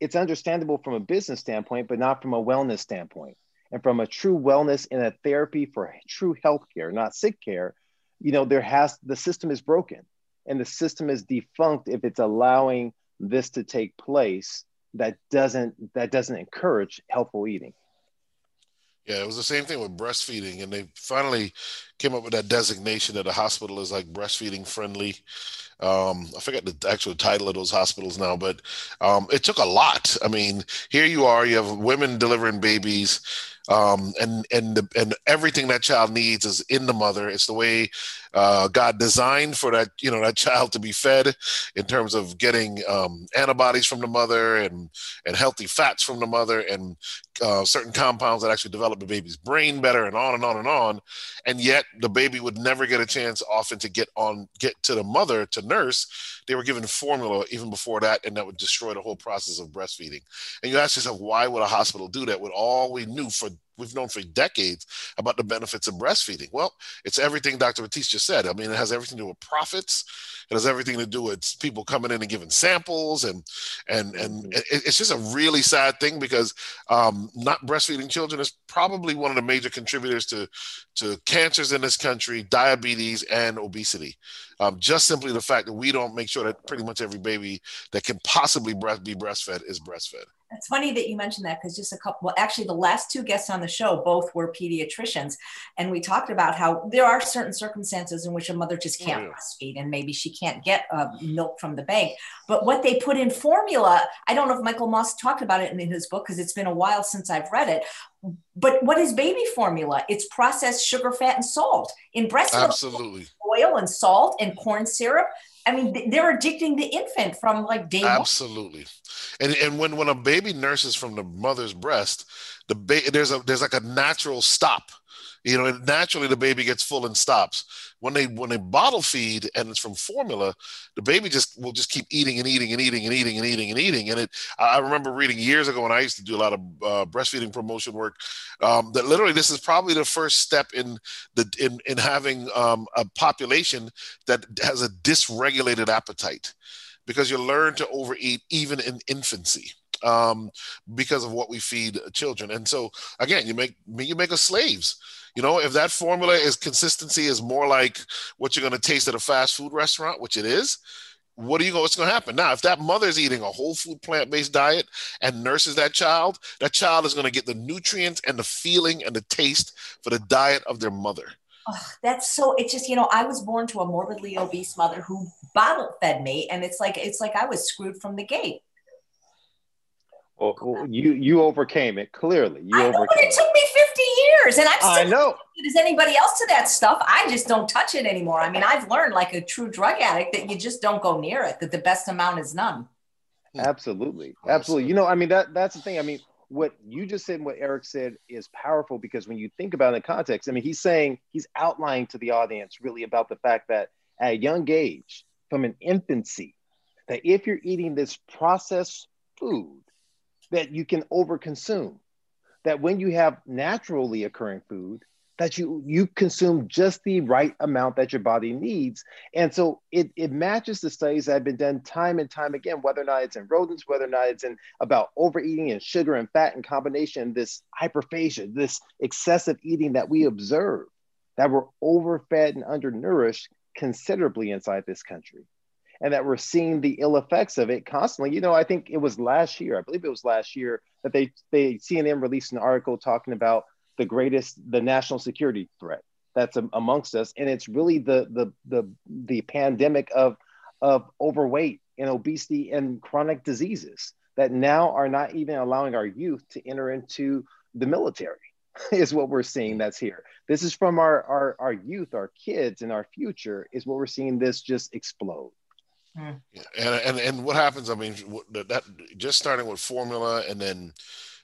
It's understandable from a business standpoint, but not from a wellness standpoint and from a true wellness and a therapy for true health care, not sick care, you know, there has the system is broken and the system is defunct if it's allowing this to take place that doesn't that doesn't encourage healthful eating. Yeah, it was the same thing with breastfeeding, and they finally came up with that designation that a hospital is like breastfeeding friendly. Um, I forget the actual title of those hospitals now, but um, it took a lot. I mean, here you are, you have women delivering babies um, and and the, and everything that child needs is in the mother. It's the way uh, God designed for that you know that child to be fed in terms of getting um, antibodies from the mother and and healthy fats from the mother and uh, certain compounds that actually develop the baby's brain better, and on and on and on. And yet, the baby would never get a chance often to get on, get to the mother to nurse. They were given formula even before that, and that would destroy the whole process of breastfeeding. And you ask yourself, why would a hospital do that with all we knew for we've known for decades about the benefits of breastfeeding. Well, it's everything Dr. Batiste just said. I mean, it has everything to do with profits. It has everything to do with people coming in and giving samples, and and and mm-hmm. it's just a really sad thing because um, not breastfeeding children is probably one of the major contributors to to cancers in this country, diabetes, and obesity. Um, just simply the fact that we don't make sure that pretty much every baby that can possibly breast, be breastfed is breastfed. It's funny that you mentioned that because just a couple, well, actually, the last two guests on the show both were pediatricians. And we talked about how there are certain circumstances in which a mother just can't yeah. breastfeed and maybe she can't get uh, milk from the bank. But what they put in formula, I don't know if Michael Moss talked about it in his book because it's been a while since I've read it. But what is baby formula? It's processed sugar, fat, and salt. In breast milk, absolutely oil and salt and corn syrup. I mean, they're addicting the infant from like day Absolutely. And and when when a baby nurses from the mother's breast, the ba- there's a there's like a natural stop you know naturally the baby gets full and stops. When they when they bottle feed and it's from formula the baby just will just keep eating and eating and eating and eating and eating and eating. And it i remember reading years ago when i used to do a lot of uh, breastfeeding promotion work um, that literally this is probably the first step in the in in having um, a population that has a dysregulated appetite because you learn to overeat even in infancy um, because of what we feed children. And so again, you make you make us slaves. You know, if that formula is consistency is more like what you're going to taste at a fast food restaurant, which it is, what are you going what's going to happen now if that mother is eating a whole food plant-based diet and nurses that child that child is going to get the nutrients and the feeling and the taste for the diet of their mother oh, that's so it's just you know i was born to a morbidly obese mother who bottle fed me and it's like it's like i was screwed from the gate well, you you overcame it clearly. You I know, overcame. it took me fifty years, and I'm still I know. as anybody else to that stuff. I just don't touch it anymore. I mean, I've learned, like a true drug addict, that you just don't go near it. That the best amount is none. Hmm. Absolutely, absolutely. You know, I mean that that's the thing. I mean, what you just said and what Eric said is powerful because when you think about it in context, I mean, he's saying he's outlining to the audience really about the fact that at a young age, from an infancy, that if you're eating this processed food that you can overconsume. That when you have naturally occurring food, that you you consume just the right amount that your body needs. And so it, it matches the studies that have been done time and time again, whether or not it's in rodents, whether or not it's in about overeating and sugar and fat in combination, this hyperphagia, this excessive eating that we observe, that we're overfed and undernourished considerably inside this country and that we're seeing the ill effects of it constantly. You know, I think it was last year, I believe it was last year that they they CNN released an article talking about the greatest the national security threat that's amongst us, and it's really the the the the pandemic of of overweight and obesity and chronic diseases that now are not even allowing our youth to enter into the military is what we're seeing that's here. This is from our, our our youth our kids and our future is what we're seeing this just explode Hmm. And, and and what happens? I mean, that just starting with formula, and then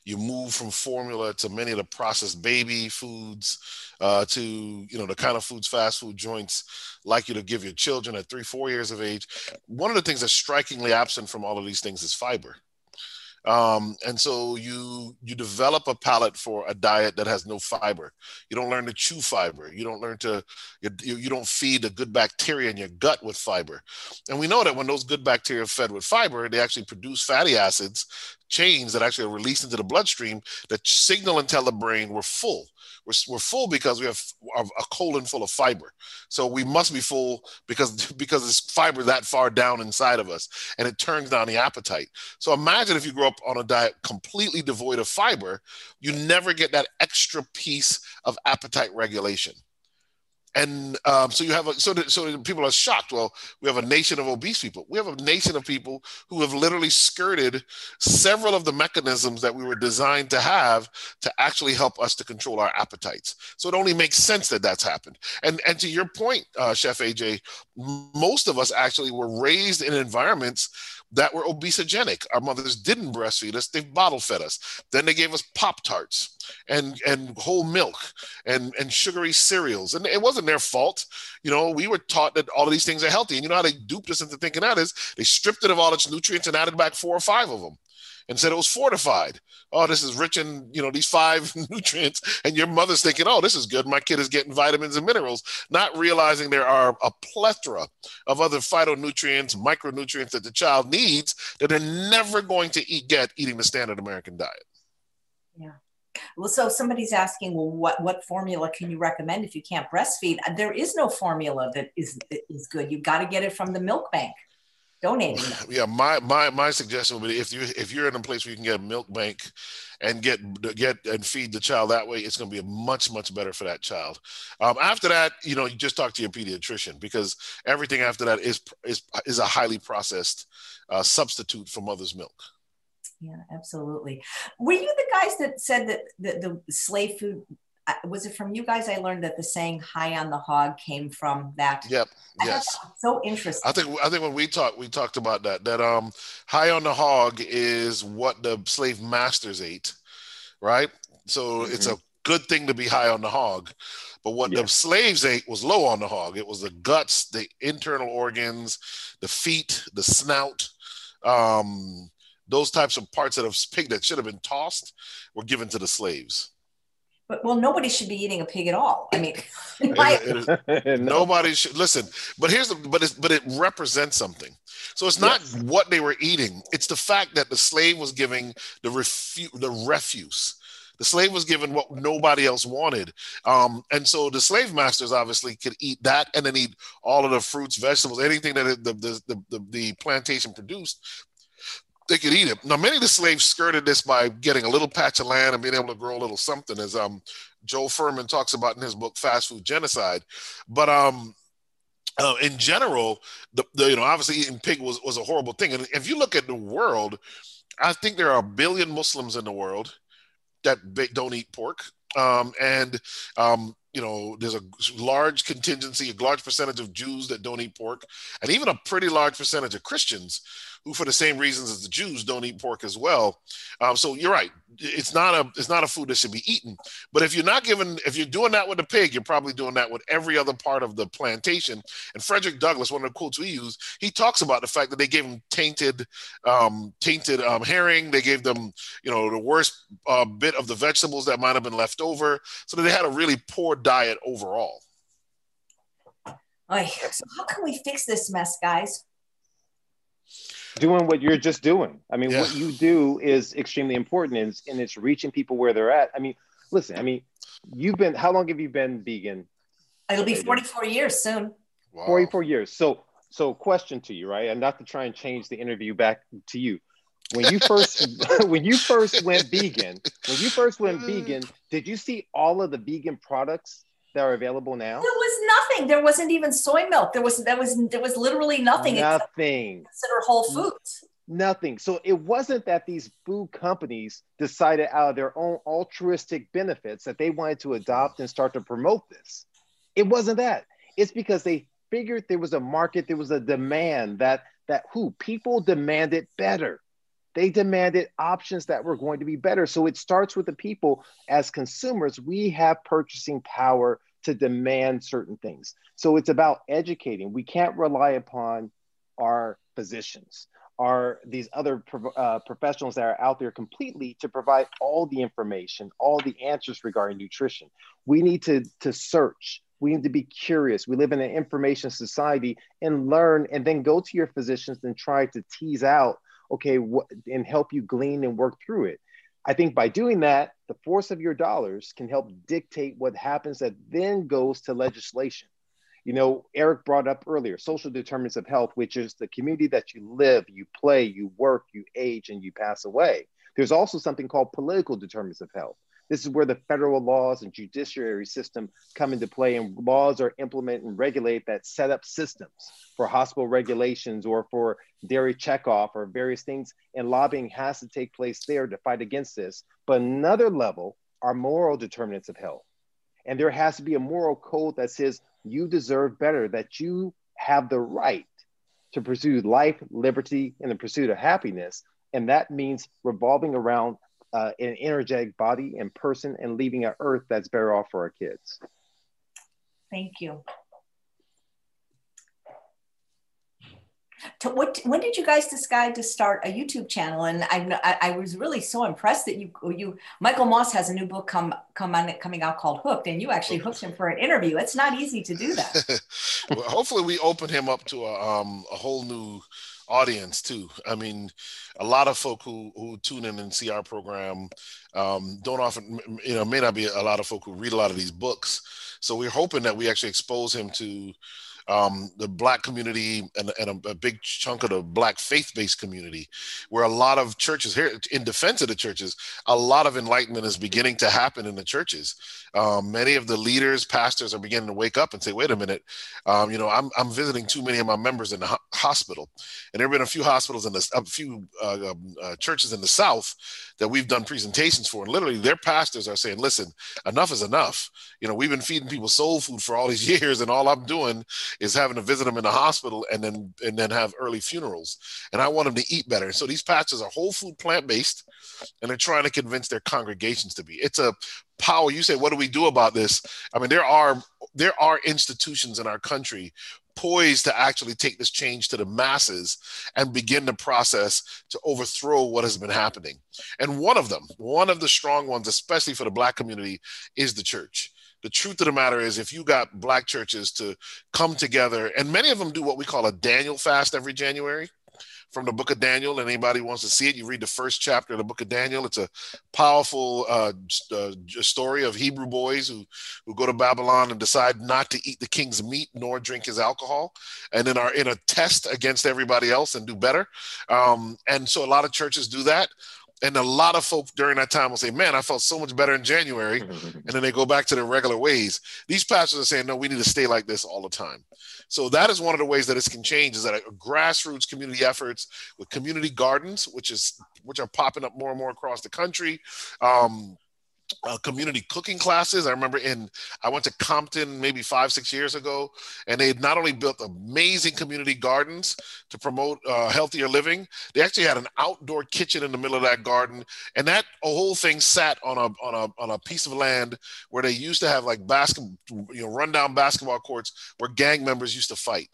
you move from formula to many of the processed baby foods, uh, to you know the kind of foods fast food joints like you to give your children at three, four years of age. One of the things that's strikingly absent from all of these things is fiber. Um, and so you you develop a palate for a diet that has no fiber. You don't learn to chew fiber. You don't learn to you, you don't feed the good bacteria in your gut with fiber. And we know that when those good bacteria are fed with fiber, they actually produce fatty acids chains that actually are released into the bloodstream that signal and tell the brain we're full. We're, we're full because we have a colon full of fiber. So we must be full because because it's fiber that far down inside of us, and it turns down the appetite. So imagine if you grow up on a diet completely devoid of fiber, you never get that extra piece of appetite regulation and um, so you have a, so so people are shocked. Well, we have a nation of obese people. We have a nation of people who have literally skirted several of the mechanisms that we were designed to have to actually help us to control our appetites. So it only makes sense that that's happened. And and to your point, uh, Chef AJ, most of us actually were raised in environments that were obesogenic. Our mothers didn't breastfeed us; they bottle fed us. Then they gave us Pop Tarts and and whole milk and and sugary cereals, and it wasn't their fault. You know, we were taught that all of these things are healthy, and you know how they duped us into thinking that is they stripped it of all its nutrients and added back four or five of them and said it was fortified. Oh, this is rich in, you know, these five nutrients. And your mother's thinking, oh, this is good. My kid is getting vitamins and minerals, not realizing there are a plethora of other phytonutrients, micronutrients that the child needs that they're never going to eat, get eating the standard American diet. Yeah. Well, so somebody's asking, well, what what formula can you recommend if you can't breastfeed? There is no formula that is is good. You've got to get it from the milk bank donating them. Yeah, my my my suggestion would be if you if you're in a place where you can get a milk bank and get get and feed the child that way, it's going to be much much better for that child. Um, after that, you know, you just talk to your pediatrician because everything after that is is is a highly processed uh, substitute for mother's milk. Yeah, absolutely. Were you the guys that said that the, the slave food was it from you guys? I learned that the saying "high on the hog" came from that. Yep. yes. So interesting. I think I think when we talked, we talked about that. That um, high on the hog is what the slave masters ate, right? So mm-hmm. it's a good thing to be high on the hog. But what the slaves ate was low on the hog. It was the guts, the internal organs, the feet, the snout, um, those types of parts of the pig that should have been tossed were given to the slaves. But well, nobody should be eating a pig at all. I mean, nobody should listen. But here's the but it's but it represents something. So it's not yes. what they were eating; it's the fact that the slave was giving the refu- the refuse. The slave was given what nobody else wanted, um, and so the slave masters obviously could eat that, and then eat all of the fruits, vegetables, anything that the the, the, the, the plantation produced they could eat it. Now, many of the slaves skirted this by getting a little patch of land and being able to grow a little something, as um, Joel Fuhrman talks about in his book Fast Food Genocide. But um, uh, in general, the, the, you know obviously eating pig was was a horrible thing. And if you look at the world, I think there are a billion Muslims in the world that don't eat pork. Um, and um, you know, there's a large contingency, a large percentage of Jews that don't eat pork, and even a pretty large percentage of Christians who, for the same reasons as the Jews, don't eat pork as well. Um, so you're right; it's not a it's not a food that should be eaten. But if you're not given, if you're doing that with a pig, you're probably doing that with every other part of the plantation. And Frederick Douglass, one of the quotes we use, he talks about the fact that they gave them tainted um, tainted um, herring. They gave them, you know, the worst uh, bit of the vegetables that might have been left over, so that they had a really poor diet overall. so how can we fix this mess, guys? Doing what you're just doing. I mean, yeah. what you do is extremely important and it's, and it's reaching people where they're at. I mean, listen, I mean, you've been, how long have you been vegan? It'll be 44 years soon. Wow. 44 years. So, so question to you, right? And not to try and change the interview back to you. When you first, when you first went vegan, when you first went vegan, did you see all of the vegan products that are available now? There was nothing. There wasn't even soy milk. There was there was there was literally nothing. Nothing. Consider Whole mm. Foods. Nothing. So it wasn't that these food companies decided out of their own altruistic benefits that they wanted to adopt and start to promote this. It wasn't that. It's because they figured there was a market, there was a demand that that who people demanded better. They demanded options that were going to be better. So it starts with the people as consumers. We have purchasing power to demand certain things. So it's about educating. We can't rely upon our physicians, are these other uh, professionals that are out there completely to provide all the information, all the answers regarding nutrition. We need to, to search. We need to be curious. We live in an information society and learn and then go to your physicians and try to tease out, okay, and help you glean and work through it. I think by doing that, the force of your dollars can help dictate what happens that then goes to legislation. You know, Eric brought up earlier social determinants of health, which is the community that you live, you play, you work, you age, and you pass away. There's also something called political determinants of health. This is where the federal laws and judiciary system come into play, and laws are implemented and regulate that set up systems for hospital regulations or for dairy checkoff or various things. And lobbying has to take place there to fight against this. But another level are moral determinants of health. And there has to be a moral code that says you deserve better, that you have the right to pursue life, liberty, and the pursuit of happiness. And that means revolving around uh, an energetic body and person and leaving an earth that's better off for our kids. Thank you. To what, when did you guys decide to start a YouTube channel? And I, I, was really so impressed that you, you, Michael Moss has a new book come, come on, coming out called Hooked, and you actually hooked him for an interview. It's not easy to do that. well, hopefully, we open him up to a, um, a whole new audience too. I mean, a lot of folk who who tune in and see our program um, don't often, you know, may not be a lot of folk who read a lot of these books. So we're hoping that we actually expose him to um, the black community and, and a, a, big chunk of the black faith-based community where a lot of churches here in defense of the churches a lot of enlightenment is beginning to happen in the churches. Um, many of the leaders pastors are beginning to wake up and say wait a minute. Um, you know I'm, I'm visiting too many of my members in the ho- hospital. And there have been a few hospitals in a few uh, um, uh, churches in the south that we've done presentations for. And literally their pastors are saying listen enough is enough. You know we've been feeding people soul food for all these years and all i'm doing is having to visit them in the hospital and then and then have early funerals. And I want them to eat better. So these pastors are whole food plant based, and they're trying to convince their congregations to be. It's a power. You say, what do we do about this? I mean, there are there are institutions in our country poised to actually take this change to the masses and begin the process to overthrow what has been happening. And one of them, one of the strong ones, especially for the black community, is the church the truth of the matter is if you got black churches to come together and many of them do what we call a daniel fast every january from the book of daniel and anybody wants to see it you read the first chapter of the book of daniel. It's a powerful uh, uh, story of hebrew boys who, who go to babylon and decide not to eat the king's meat nor drink his alcohol and then are in a test against everybody else and do better. Um, and so a lot of churches do that and a lot of folks during that time will say, "Man, I felt so much better in January," and then they go back to their regular ways. These pastors are saying, "No, we need to stay like this all the time." So that is one of the ways that this can change is that grassroots community efforts with community gardens, which is which are popping up more and more across the country. Um, uh, community cooking classes. I remember in I went to Compton maybe five six years ago, and they had not only built amazing community gardens to promote uh, healthier living, they actually had an outdoor kitchen in the middle of that garden, and that whole thing sat on a on a on a piece of land where they used to have like basketball, you know, rundown basketball courts where gang members used to fight.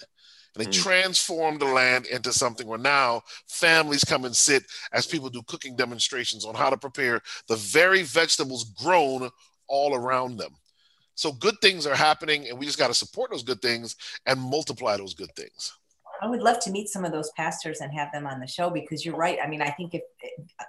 And they mm. transformed the land into something where now families come and sit as people do cooking demonstrations on how to prepare the very vegetables grown all around them. So good things are happening, and we just got to support those good things and multiply those good things. I would love to meet some of those pastors and have them on the show because you're right. I mean, I think if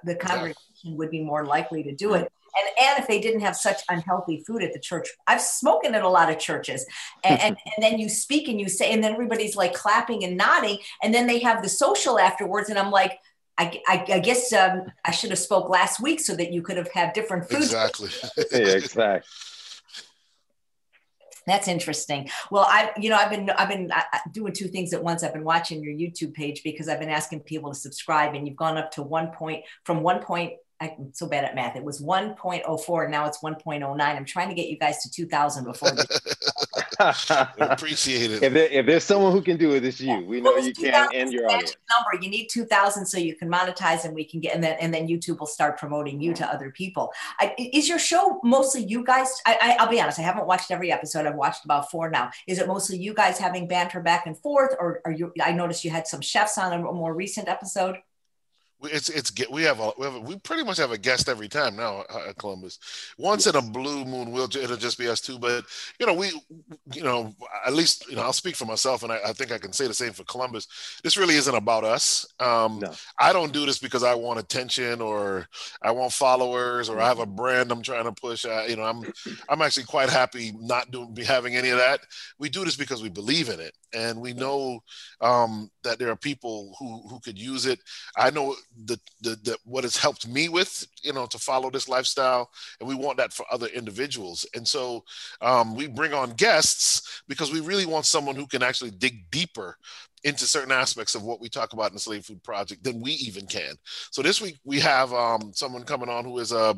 the congregation yeah. would be more likely to do it, and and if they didn't have such unhealthy food at the church i've spoken at a lot of churches and, and, and then you speak and you say and then everybody's like clapping and nodding and then they have the social afterwards and i'm like I, I, I guess um, I should have spoke last week so that you could have had different food. Exactly. yeah, exactly. That's interesting. Well, I, you know, I've been, I've been doing two things at once. I've been watching your YouTube page because I've been asking people to subscribe, and you've gone up to one point from one point I'm so bad at math. It was 1.04. Now it's 1.09. I'm trying to get you guys to 2000 before. appreciate it. If, there, if, there's someone who can do it, it's you. We know you can and your audience. Number. You need 2000 so you can monetize and we can get, and then, and then YouTube will start promoting you to other people. I, is your show mostly you guys? I, I, will be honest. I haven't watched every episode. I've watched about four now. Is it mostly you guys having banter back and forth or are you, I noticed you had some chefs on a more recent episode it's it's we have a, we have a, we pretty much have a guest every time now at Columbus. Once in a blue moon, we'll it'll just be us two. But you know, we you know at least you know I'll speak for myself, and I, I think I can say the same for Columbus. This really isn't about us. Um, no. I don't do this because I want attention or I want followers or I have a brand I'm trying to push. I, you know, I'm I'm actually quite happy not doing having any of that. We do this because we believe in it, and we know um, that there are people who who could use it. I know the, the, the what it's helped me with, you know, to follow this lifestyle, and we want that for other individuals. And so um, we bring on guests because we really want someone who can actually dig deeper into certain aspects of what we talk about in the Slave Food Project than we even can. So this week we have um, someone coming on who is a,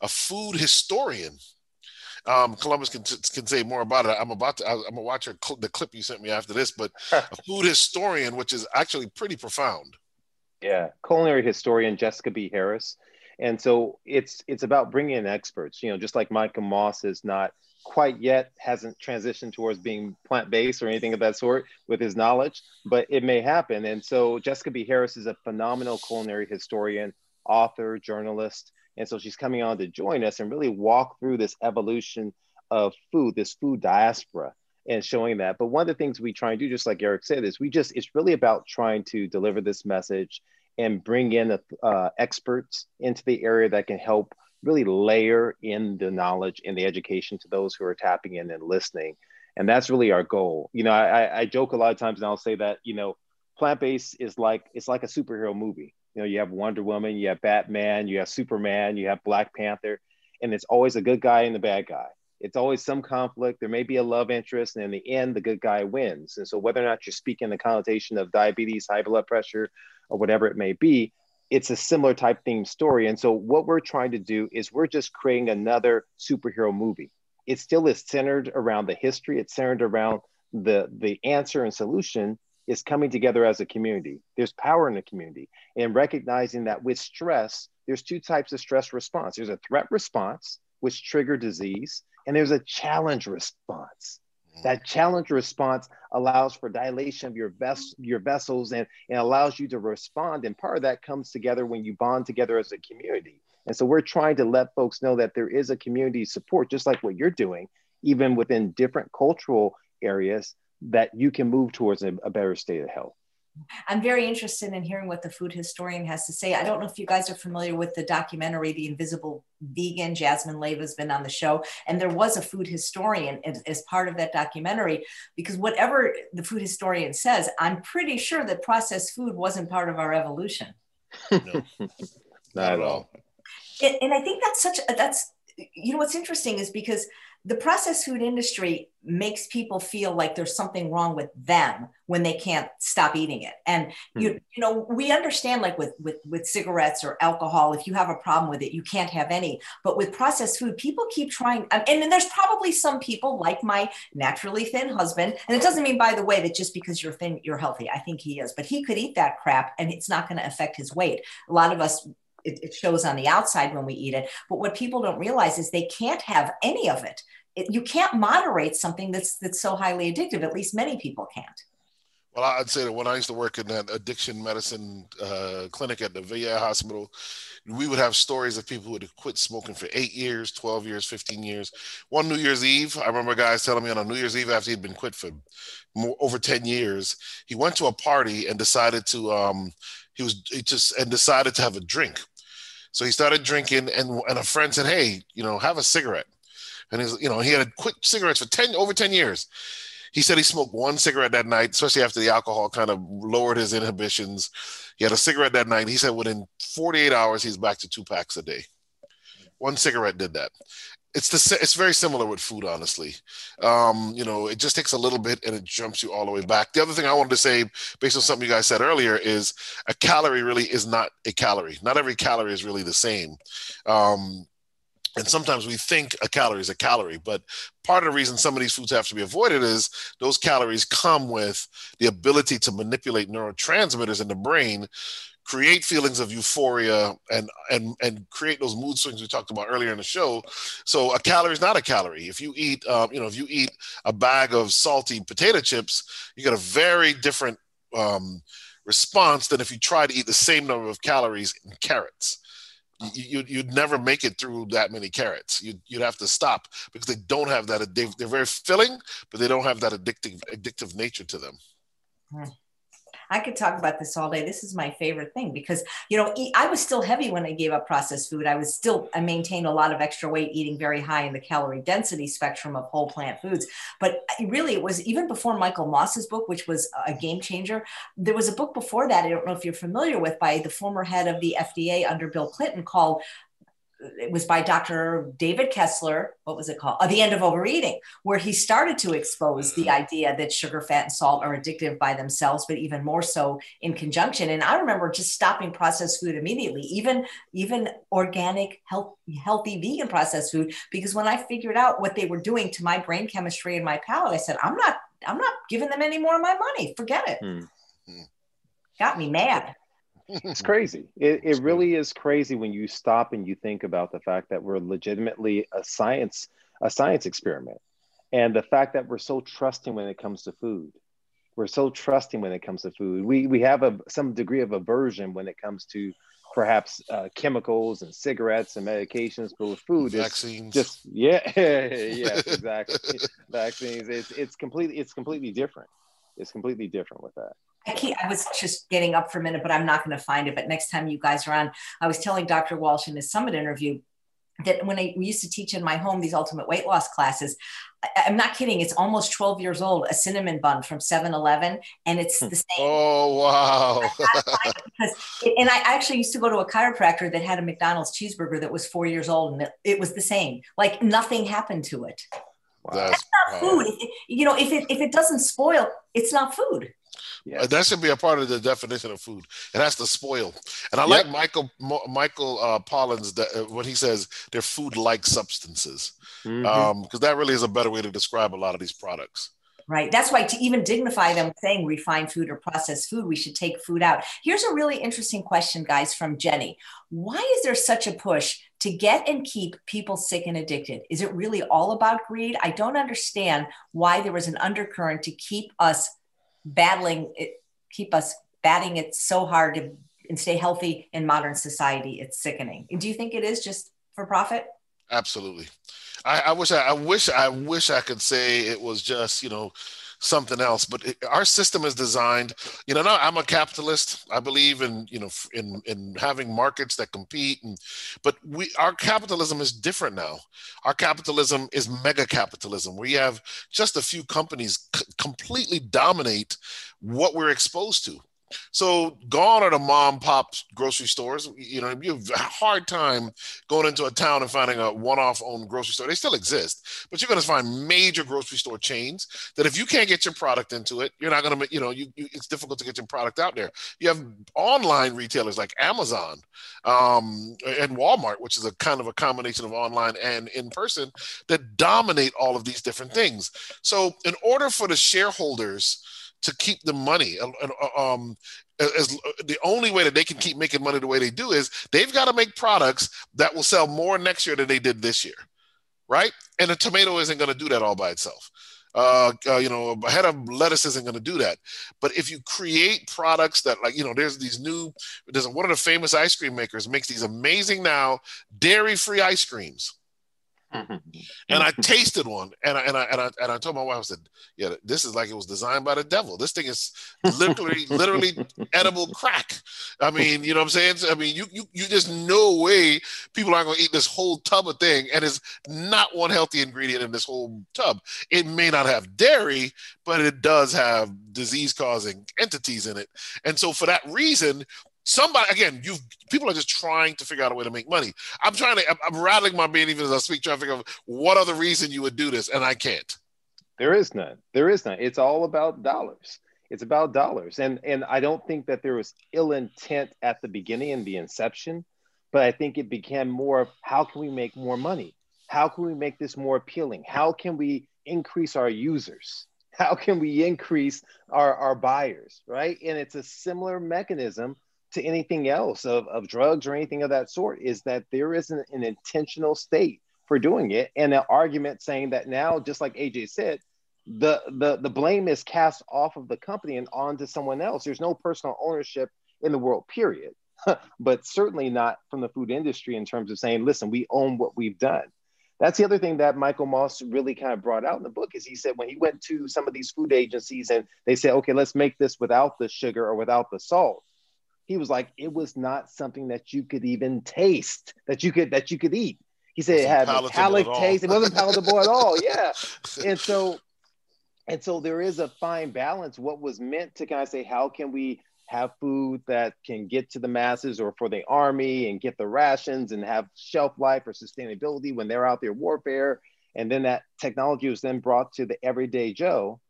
a food historian Um, Columbus can, can say more about it. I'm about to. I'm gonna watch the clip you sent me after this. But a food historian, which is actually pretty profound. Yeah, culinary historian Jessica B. Harris, and so it's it's about bringing in experts. You know, just like Michael Moss is not quite yet hasn't transitioned towards being plant-based or anything of that sort with his knowledge, but it may happen. And so Jessica B. Harris is a phenomenal culinary historian, author, journalist. And so she's coming on to join us and really walk through this evolution of food, this food diaspora, and showing that. But one of the things we try and do, just like Eric said, is we just, it's really about trying to deliver this message and bring in uh, experts into the area that can help really layer in the knowledge and the education to those who are tapping in and listening. And that's really our goal. You know, I, I joke a lot of times and I'll say that, you know, plant-based is like, it's like a superhero movie. You know, you have Wonder Woman, you have Batman, you have Superman, you have Black Panther, and it's always a good guy and the bad guy. It's always some conflict. There may be a love interest, and in the end, the good guy wins. And so, whether or not you're speaking the connotation of diabetes, high blood pressure, or whatever it may be, it's a similar type theme story. And so what we're trying to do is we're just creating another superhero movie. It still is centered around the history. It's centered around the the answer and solution is coming together as a community. There's power in the community and recognizing that with stress, there's two types of stress response. There's a threat response, which trigger disease, and there's a challenge response mm. that challenge response allows for dilation of your, ves- your vessels and, and allows you to respond. And part of that comes together when you bond together as a community. And so we're trying to let folks know that there is a community support, just like what you're doing, even within different cultural areas, that you can move towards a, a better state of health. I'm very interested in hearing what the food historian has to say. I don't know if you guys are familiar with the documentary, The Invisible Vegan. Jasmine Leyva has been on the show, and there was a food historian as, part of that documentary. Because whatever the food historian says, I'm pretty sure that processed food wasn't part of our evolution. No, not at all. And, and I think that's such a, that's you know what's interesting is because the processed food industry makes people feel like there's something wrong with them when they can't stop eating it. And mm. you, you know we understand like with, with with cigarettes or alcohol if you have a problem with it you can't have any. But with processed food people keep trying and, and there's probably some people like my naturally thin husband and it doesn't mean by the way that just because you're thin you're healthy. I think he is. But he could eat that crap and it's not going to affect his weight. A lot of us it, it, shows on the outside when we eat it. But what people don't realize is they can't have any of it. it. You can't moderate something that's that's so highly addictive. At least many people can't. Well, I'd say that when I used to work in that addiction medicine uh, clinic at the VA hospital, we would have stories of people who had quit smoking for eight years, 12 years, 15 years. One New Year's Eve, I remember guys telling me on a New Year's Eve after he'd been quit for more, over 10 years, he went to a party and decided to, um, he was, he just, and decided to have a drink. So he started drinking, and and a friend said, "Hey, you know, have a cigarette." And he's, you know, he had quit cigarettes for ten over ten years. He said he smoked one cigarette that night, especially after the alcohol kind of lowered his inhibitions. He had a cigarette that night. He said within 48 hours he's back to two packs a day. One cigarette did that it's the it's very similar with food honestly. Um, you know it just takes a little bit and it jumps you all the way back. The other thing i wanted to say based on something you guys said earlier is a calorie really is not a calorie. Not every calorie is really the same. Um, and sometimes we think a calorie is a calorie but part of the reason some of these foods have to be avoided is those calories come with the ability to manipulate neurotransmitters in the brain create feelings of euphoria and and and create those mood swings we talked about earlier in the show. So a calorie is not a calorie. If you eat, um, you know, if you eat a bag of salty potato chips, you get a very different um, response than if you try to eat the same number of calories in carrots. You, you'd never make it through that many carrots. You'd, you'd have to stop because they don't have that. They, they're very filling, but they don't have that addictive addictive nature to them. Hmm. I could talk about this all day. This is my favorite thing because, you know, I was still heavy when I gave up processed food. I was still, I maintained a lot of extra weight eating very high in the calorie density spectrum of whole plant foods. But really, it was even before Michael Moss's book, which was a game changer. There was a book before that, I don't know if you're familiar with, by the former head of the FDA under Bill Clinton called it was by Dr. David Kessler. What was it called? Uh, the End of Overeating, where he started to expose the mm-hmm. idea that sugar, fat, and salt are addictive by themselves, but even more so in conjunction. And I remember just stopping processed food immediately, even even organic, health, healthy vegan processed food, because when I figured out what they were doing to my brain chemistry and my palate, I said, I'm not, I'm not giving them any more of my money. Forget it. Mm-hmm. Got me mad it's crazy. It, it really is crazy when you stop and you think about the fact that we're legitimately a science a science experiment, and the fact that we're so trusting when it comes to food. We're so trusting when it comes to food. We we have a some degree of aversion when it comes to perhaps uh, chemicals and cigarettes and medications, but with food, vaccines. just yeah, yes, exactly. vaccines. It's it's completely it's completely different. It's completely different with that. I, can't, I was just getting up for a minute, but I'm not going to find it. But next time you guys are on, I was telling Dr. Walsh in his summit interview that when I we used to teach in my home these ultimate weight loss classes, I, am not kidding. It's almost 12 years old, a cinnamon bun from 7 Eleven, and it's hmm. the same. Oh, wow. because it, and I actually used to go to a chiropractor that had a McDonald's cheeseburger that was four years old, and it, it was the same. Like nothing happened to it. Wow. That's, That's not food. It, you know, if it, if it doesn't spoil, it's not food. Yes. That should be a part of the definition of food. It has to spoil. And I yep. like Michael Michael uh, Pollan's that uh, when he says they're food-like substances, because mm-hmm. um, that really is a better way to describe a lot of these products. Right. That's why to even dignify them saying refined food or processed food, we should take food out. Here's a really interesting question, guys, from Jenny. Why is there such a push to get and keep people sick and addicted? Is it really all about greed? I don't understand why there was an undercurrent to keep us battling it, keep us batting it so hard to, and stay healthy in modern society. It's sickening. Do you think it is just for profit? Absolutely. I, I wish I, I wish I wish I could say it was just you know something else. But it, our system is designed. You know, I'm a capitalist. I believe in you know in in having markets that compete. And but we our capitalism is different now. Our capitalism is mega capitalism. We have just a few companies c- completely dominate what we're exposed to. So gone are the mom pop grocery stores. You know, you have a hard time going into a town and finding a one-off owned grocery store. They still exist, but you're going to find major grocery store chains that if you can't get your product into it, you're not going to. You know, you, you, it's difficult to get your product out there. You have online retailers like Amazon um, and Walmart, which is a kind of a combination of online and in person that dominate all of these different things. So in order for the shareholders to keep the money. Uh, um, as the only way that they can keep making money the way they do is they've got to make products that will sell more next year than they did this year, right? And a tomato isn't going to do that all by itself. Uh, uh, you know, a head of lettuce isn't going to do that. But if you create products that, like, you know, there's these new, there's one of the famous ice cream makers makes these amazing now dairy-free ice creams. Mm-hmm. and I tasted one, and I and I and I and I told my wife, I said, "Yeah, this is like it was designed by the devil. This thing is literally, literally edible crack. I mean, you know what I'm saying? I mean, you you you there's no way people aren't going to eat this whole tub of thing, and it's not one healthy ingredient in this whole tub. It may not have dairy, but it does have disease-causing entities in it, and so for that reason, somebody again you people are just trying to figure out a way to make money. I'm trying to i'm, I'm rattling my brain even as i speak trying to figure out what other reason you would do this and i can't. There is none. There is none. It's all about dollars. It's about dollars. And and i don't think that there was ill intent at the beginning in the inception but i think it became more of how can we make more money? How can we make this more appealing? How can we increase our users? How can we increase our, our buyers right? And it's a similar mechanism to anything else of, of drugs or anything of that sort is that there isn't an intentional state for doing it and an argument saying that now just like aj said the the the blame is cast off of the company and onto someone else. There's no personal ownership in the world period. But certainly not from the food industry in terms of saying listen we own what we've done. That's the other thing that michael moss really kind of brought out in the book is he said when he went to some of these food agencies and they said okay let's make this without the sugar or without the salt he was like, it was not something that you could even taste, that you could that you could eat. He said it had metallic taste. It wasn't palatable at all. Yeah. And so, and so there is a fine balance. What was meant to kind of say, how can we have food that can get to the masses or for the army and get the rations and have shelf life or sustainability when they're out there warfare. And then that technology was then brought to the everyday Joe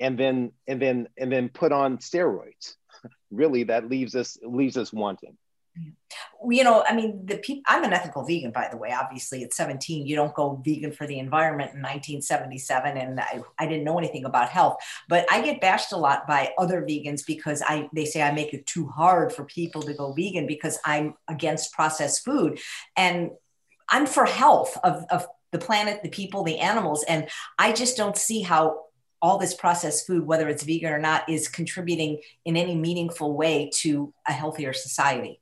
and then and then and then put on steroids. really that leaves us leaves us wanting. You know i mean the people i'm an ethical vegan by the way. Obviously at 17 you don't go vegan for the environment. In 1977 and I, I didn't know anything about health. But i get bashed a lot by other vegans because i they say i make it too hard for people to go vegan because i'm against processed food. And i'm for health of, of the planet the people the animals. And i just don't see how all this processed food, whether it's vegan or not, is contributing in any meaningful way to a healthier society.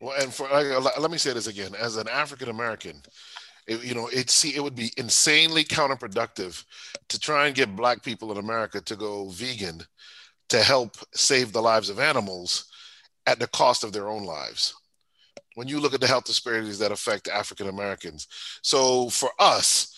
Well, and for uh, let me say this again: as an African American, you know, it see it would be insanely counterproductive to try and get Black people in America to go vegan to help save the lives of animals at the cost of their own lives. When you look at the health disparities that affect African Americans, so for us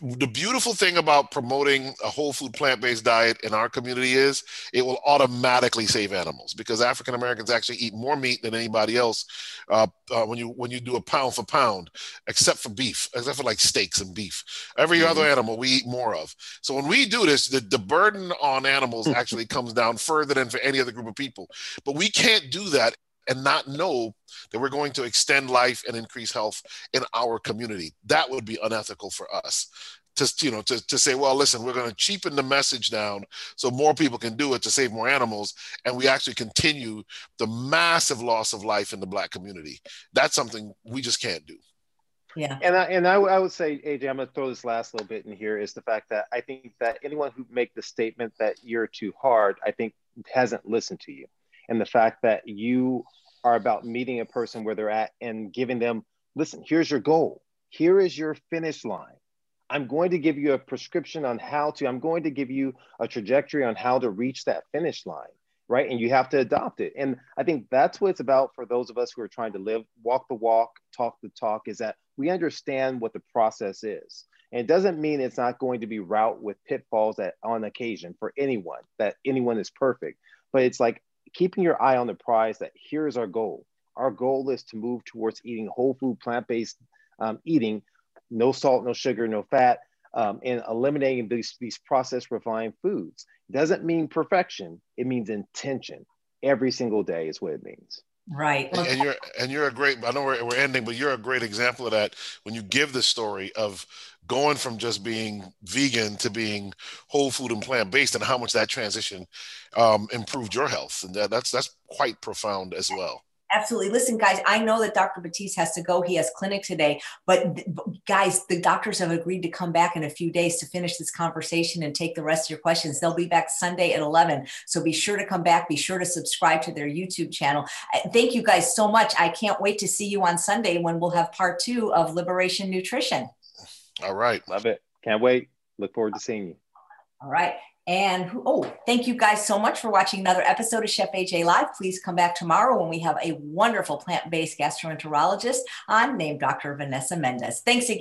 the beautiful thing about promoting a whole food plant-based diet in our community is it will automatically save animals because African Americans actually eat more meat than anybody else uh, uh, when you when you do a pound for pound, except for beef, except for like steaks and beef. Every mm-hmm. other animal we eat more of. So when we do this, the, the burden on animals actually comes down further than for any other group of people. But we can't do that and not know that we're going to extend life and increase health in our community. That would be unethical for us. To, you know, to, to say, well, listen, we're going to cheapen the message down so more people can do it to save more animals, and we actually continue the massive loss of life in the Black community. That's something we just can't do. Yeah. And I, and I, I would say, AJ, I'm going to throw this last little bit in here is the fact that I think that anyone who make the statement that you're too hard, I think hasn't listened to you. And the fact that you are about meeting a person where they're at and giving them, listen, here's your goal. Here is your finish line. I'm going to give you a prescription on how to, I'm going to give you a trajectory on how to reach that finish line, right? And you have to adopt it. And I think that's what it's about for those of us who are trying to live, walk the walk, talk the talk, is that we understand what the process is. And it doesn't mean it's not going to be route with pitfalls that on occasion for anyone, that anyone is perfect. But it's like keeping your eye on the prize that here's our goal. Our goal is to move towards eating whole food, plant based um, eating, no salt, no sugar, no fat, um, and eliminating these, these processed refined foods. Doesn't mean perfection, it means intention. Every single day is what it means. Right. And, and, you're and you're a great. I know we're, we're ending, but you're a great example of that when you give the story of going from just being vegan to being whole food and plant based, and how much that transition um, improved your health, and that, that's that's quite profound as well. Absolutely. Listen, guys, I know that Dr. Batiste has to go. He has clinic today, but guys, the doctors have agreed to come back in a few days to finish this conversation and take the rest of your questions. They'll be back Sunday at 11. So be sure to come back. Be sure to subscribe to their YouTube channel. Uh, thank you guys so much. I can't wait to see you on Sunday when we'll have part two of Liberation Nutrition. All right. Love it. Can't wait. Look forward to seeing you. All right. And oh, thank you guys so much for watching another episode of Chef AJ Live. Please come back tomorrow when we have a wonderful plant based gastroenterologist on named Dr. Vanessa Mendez. Thanks again.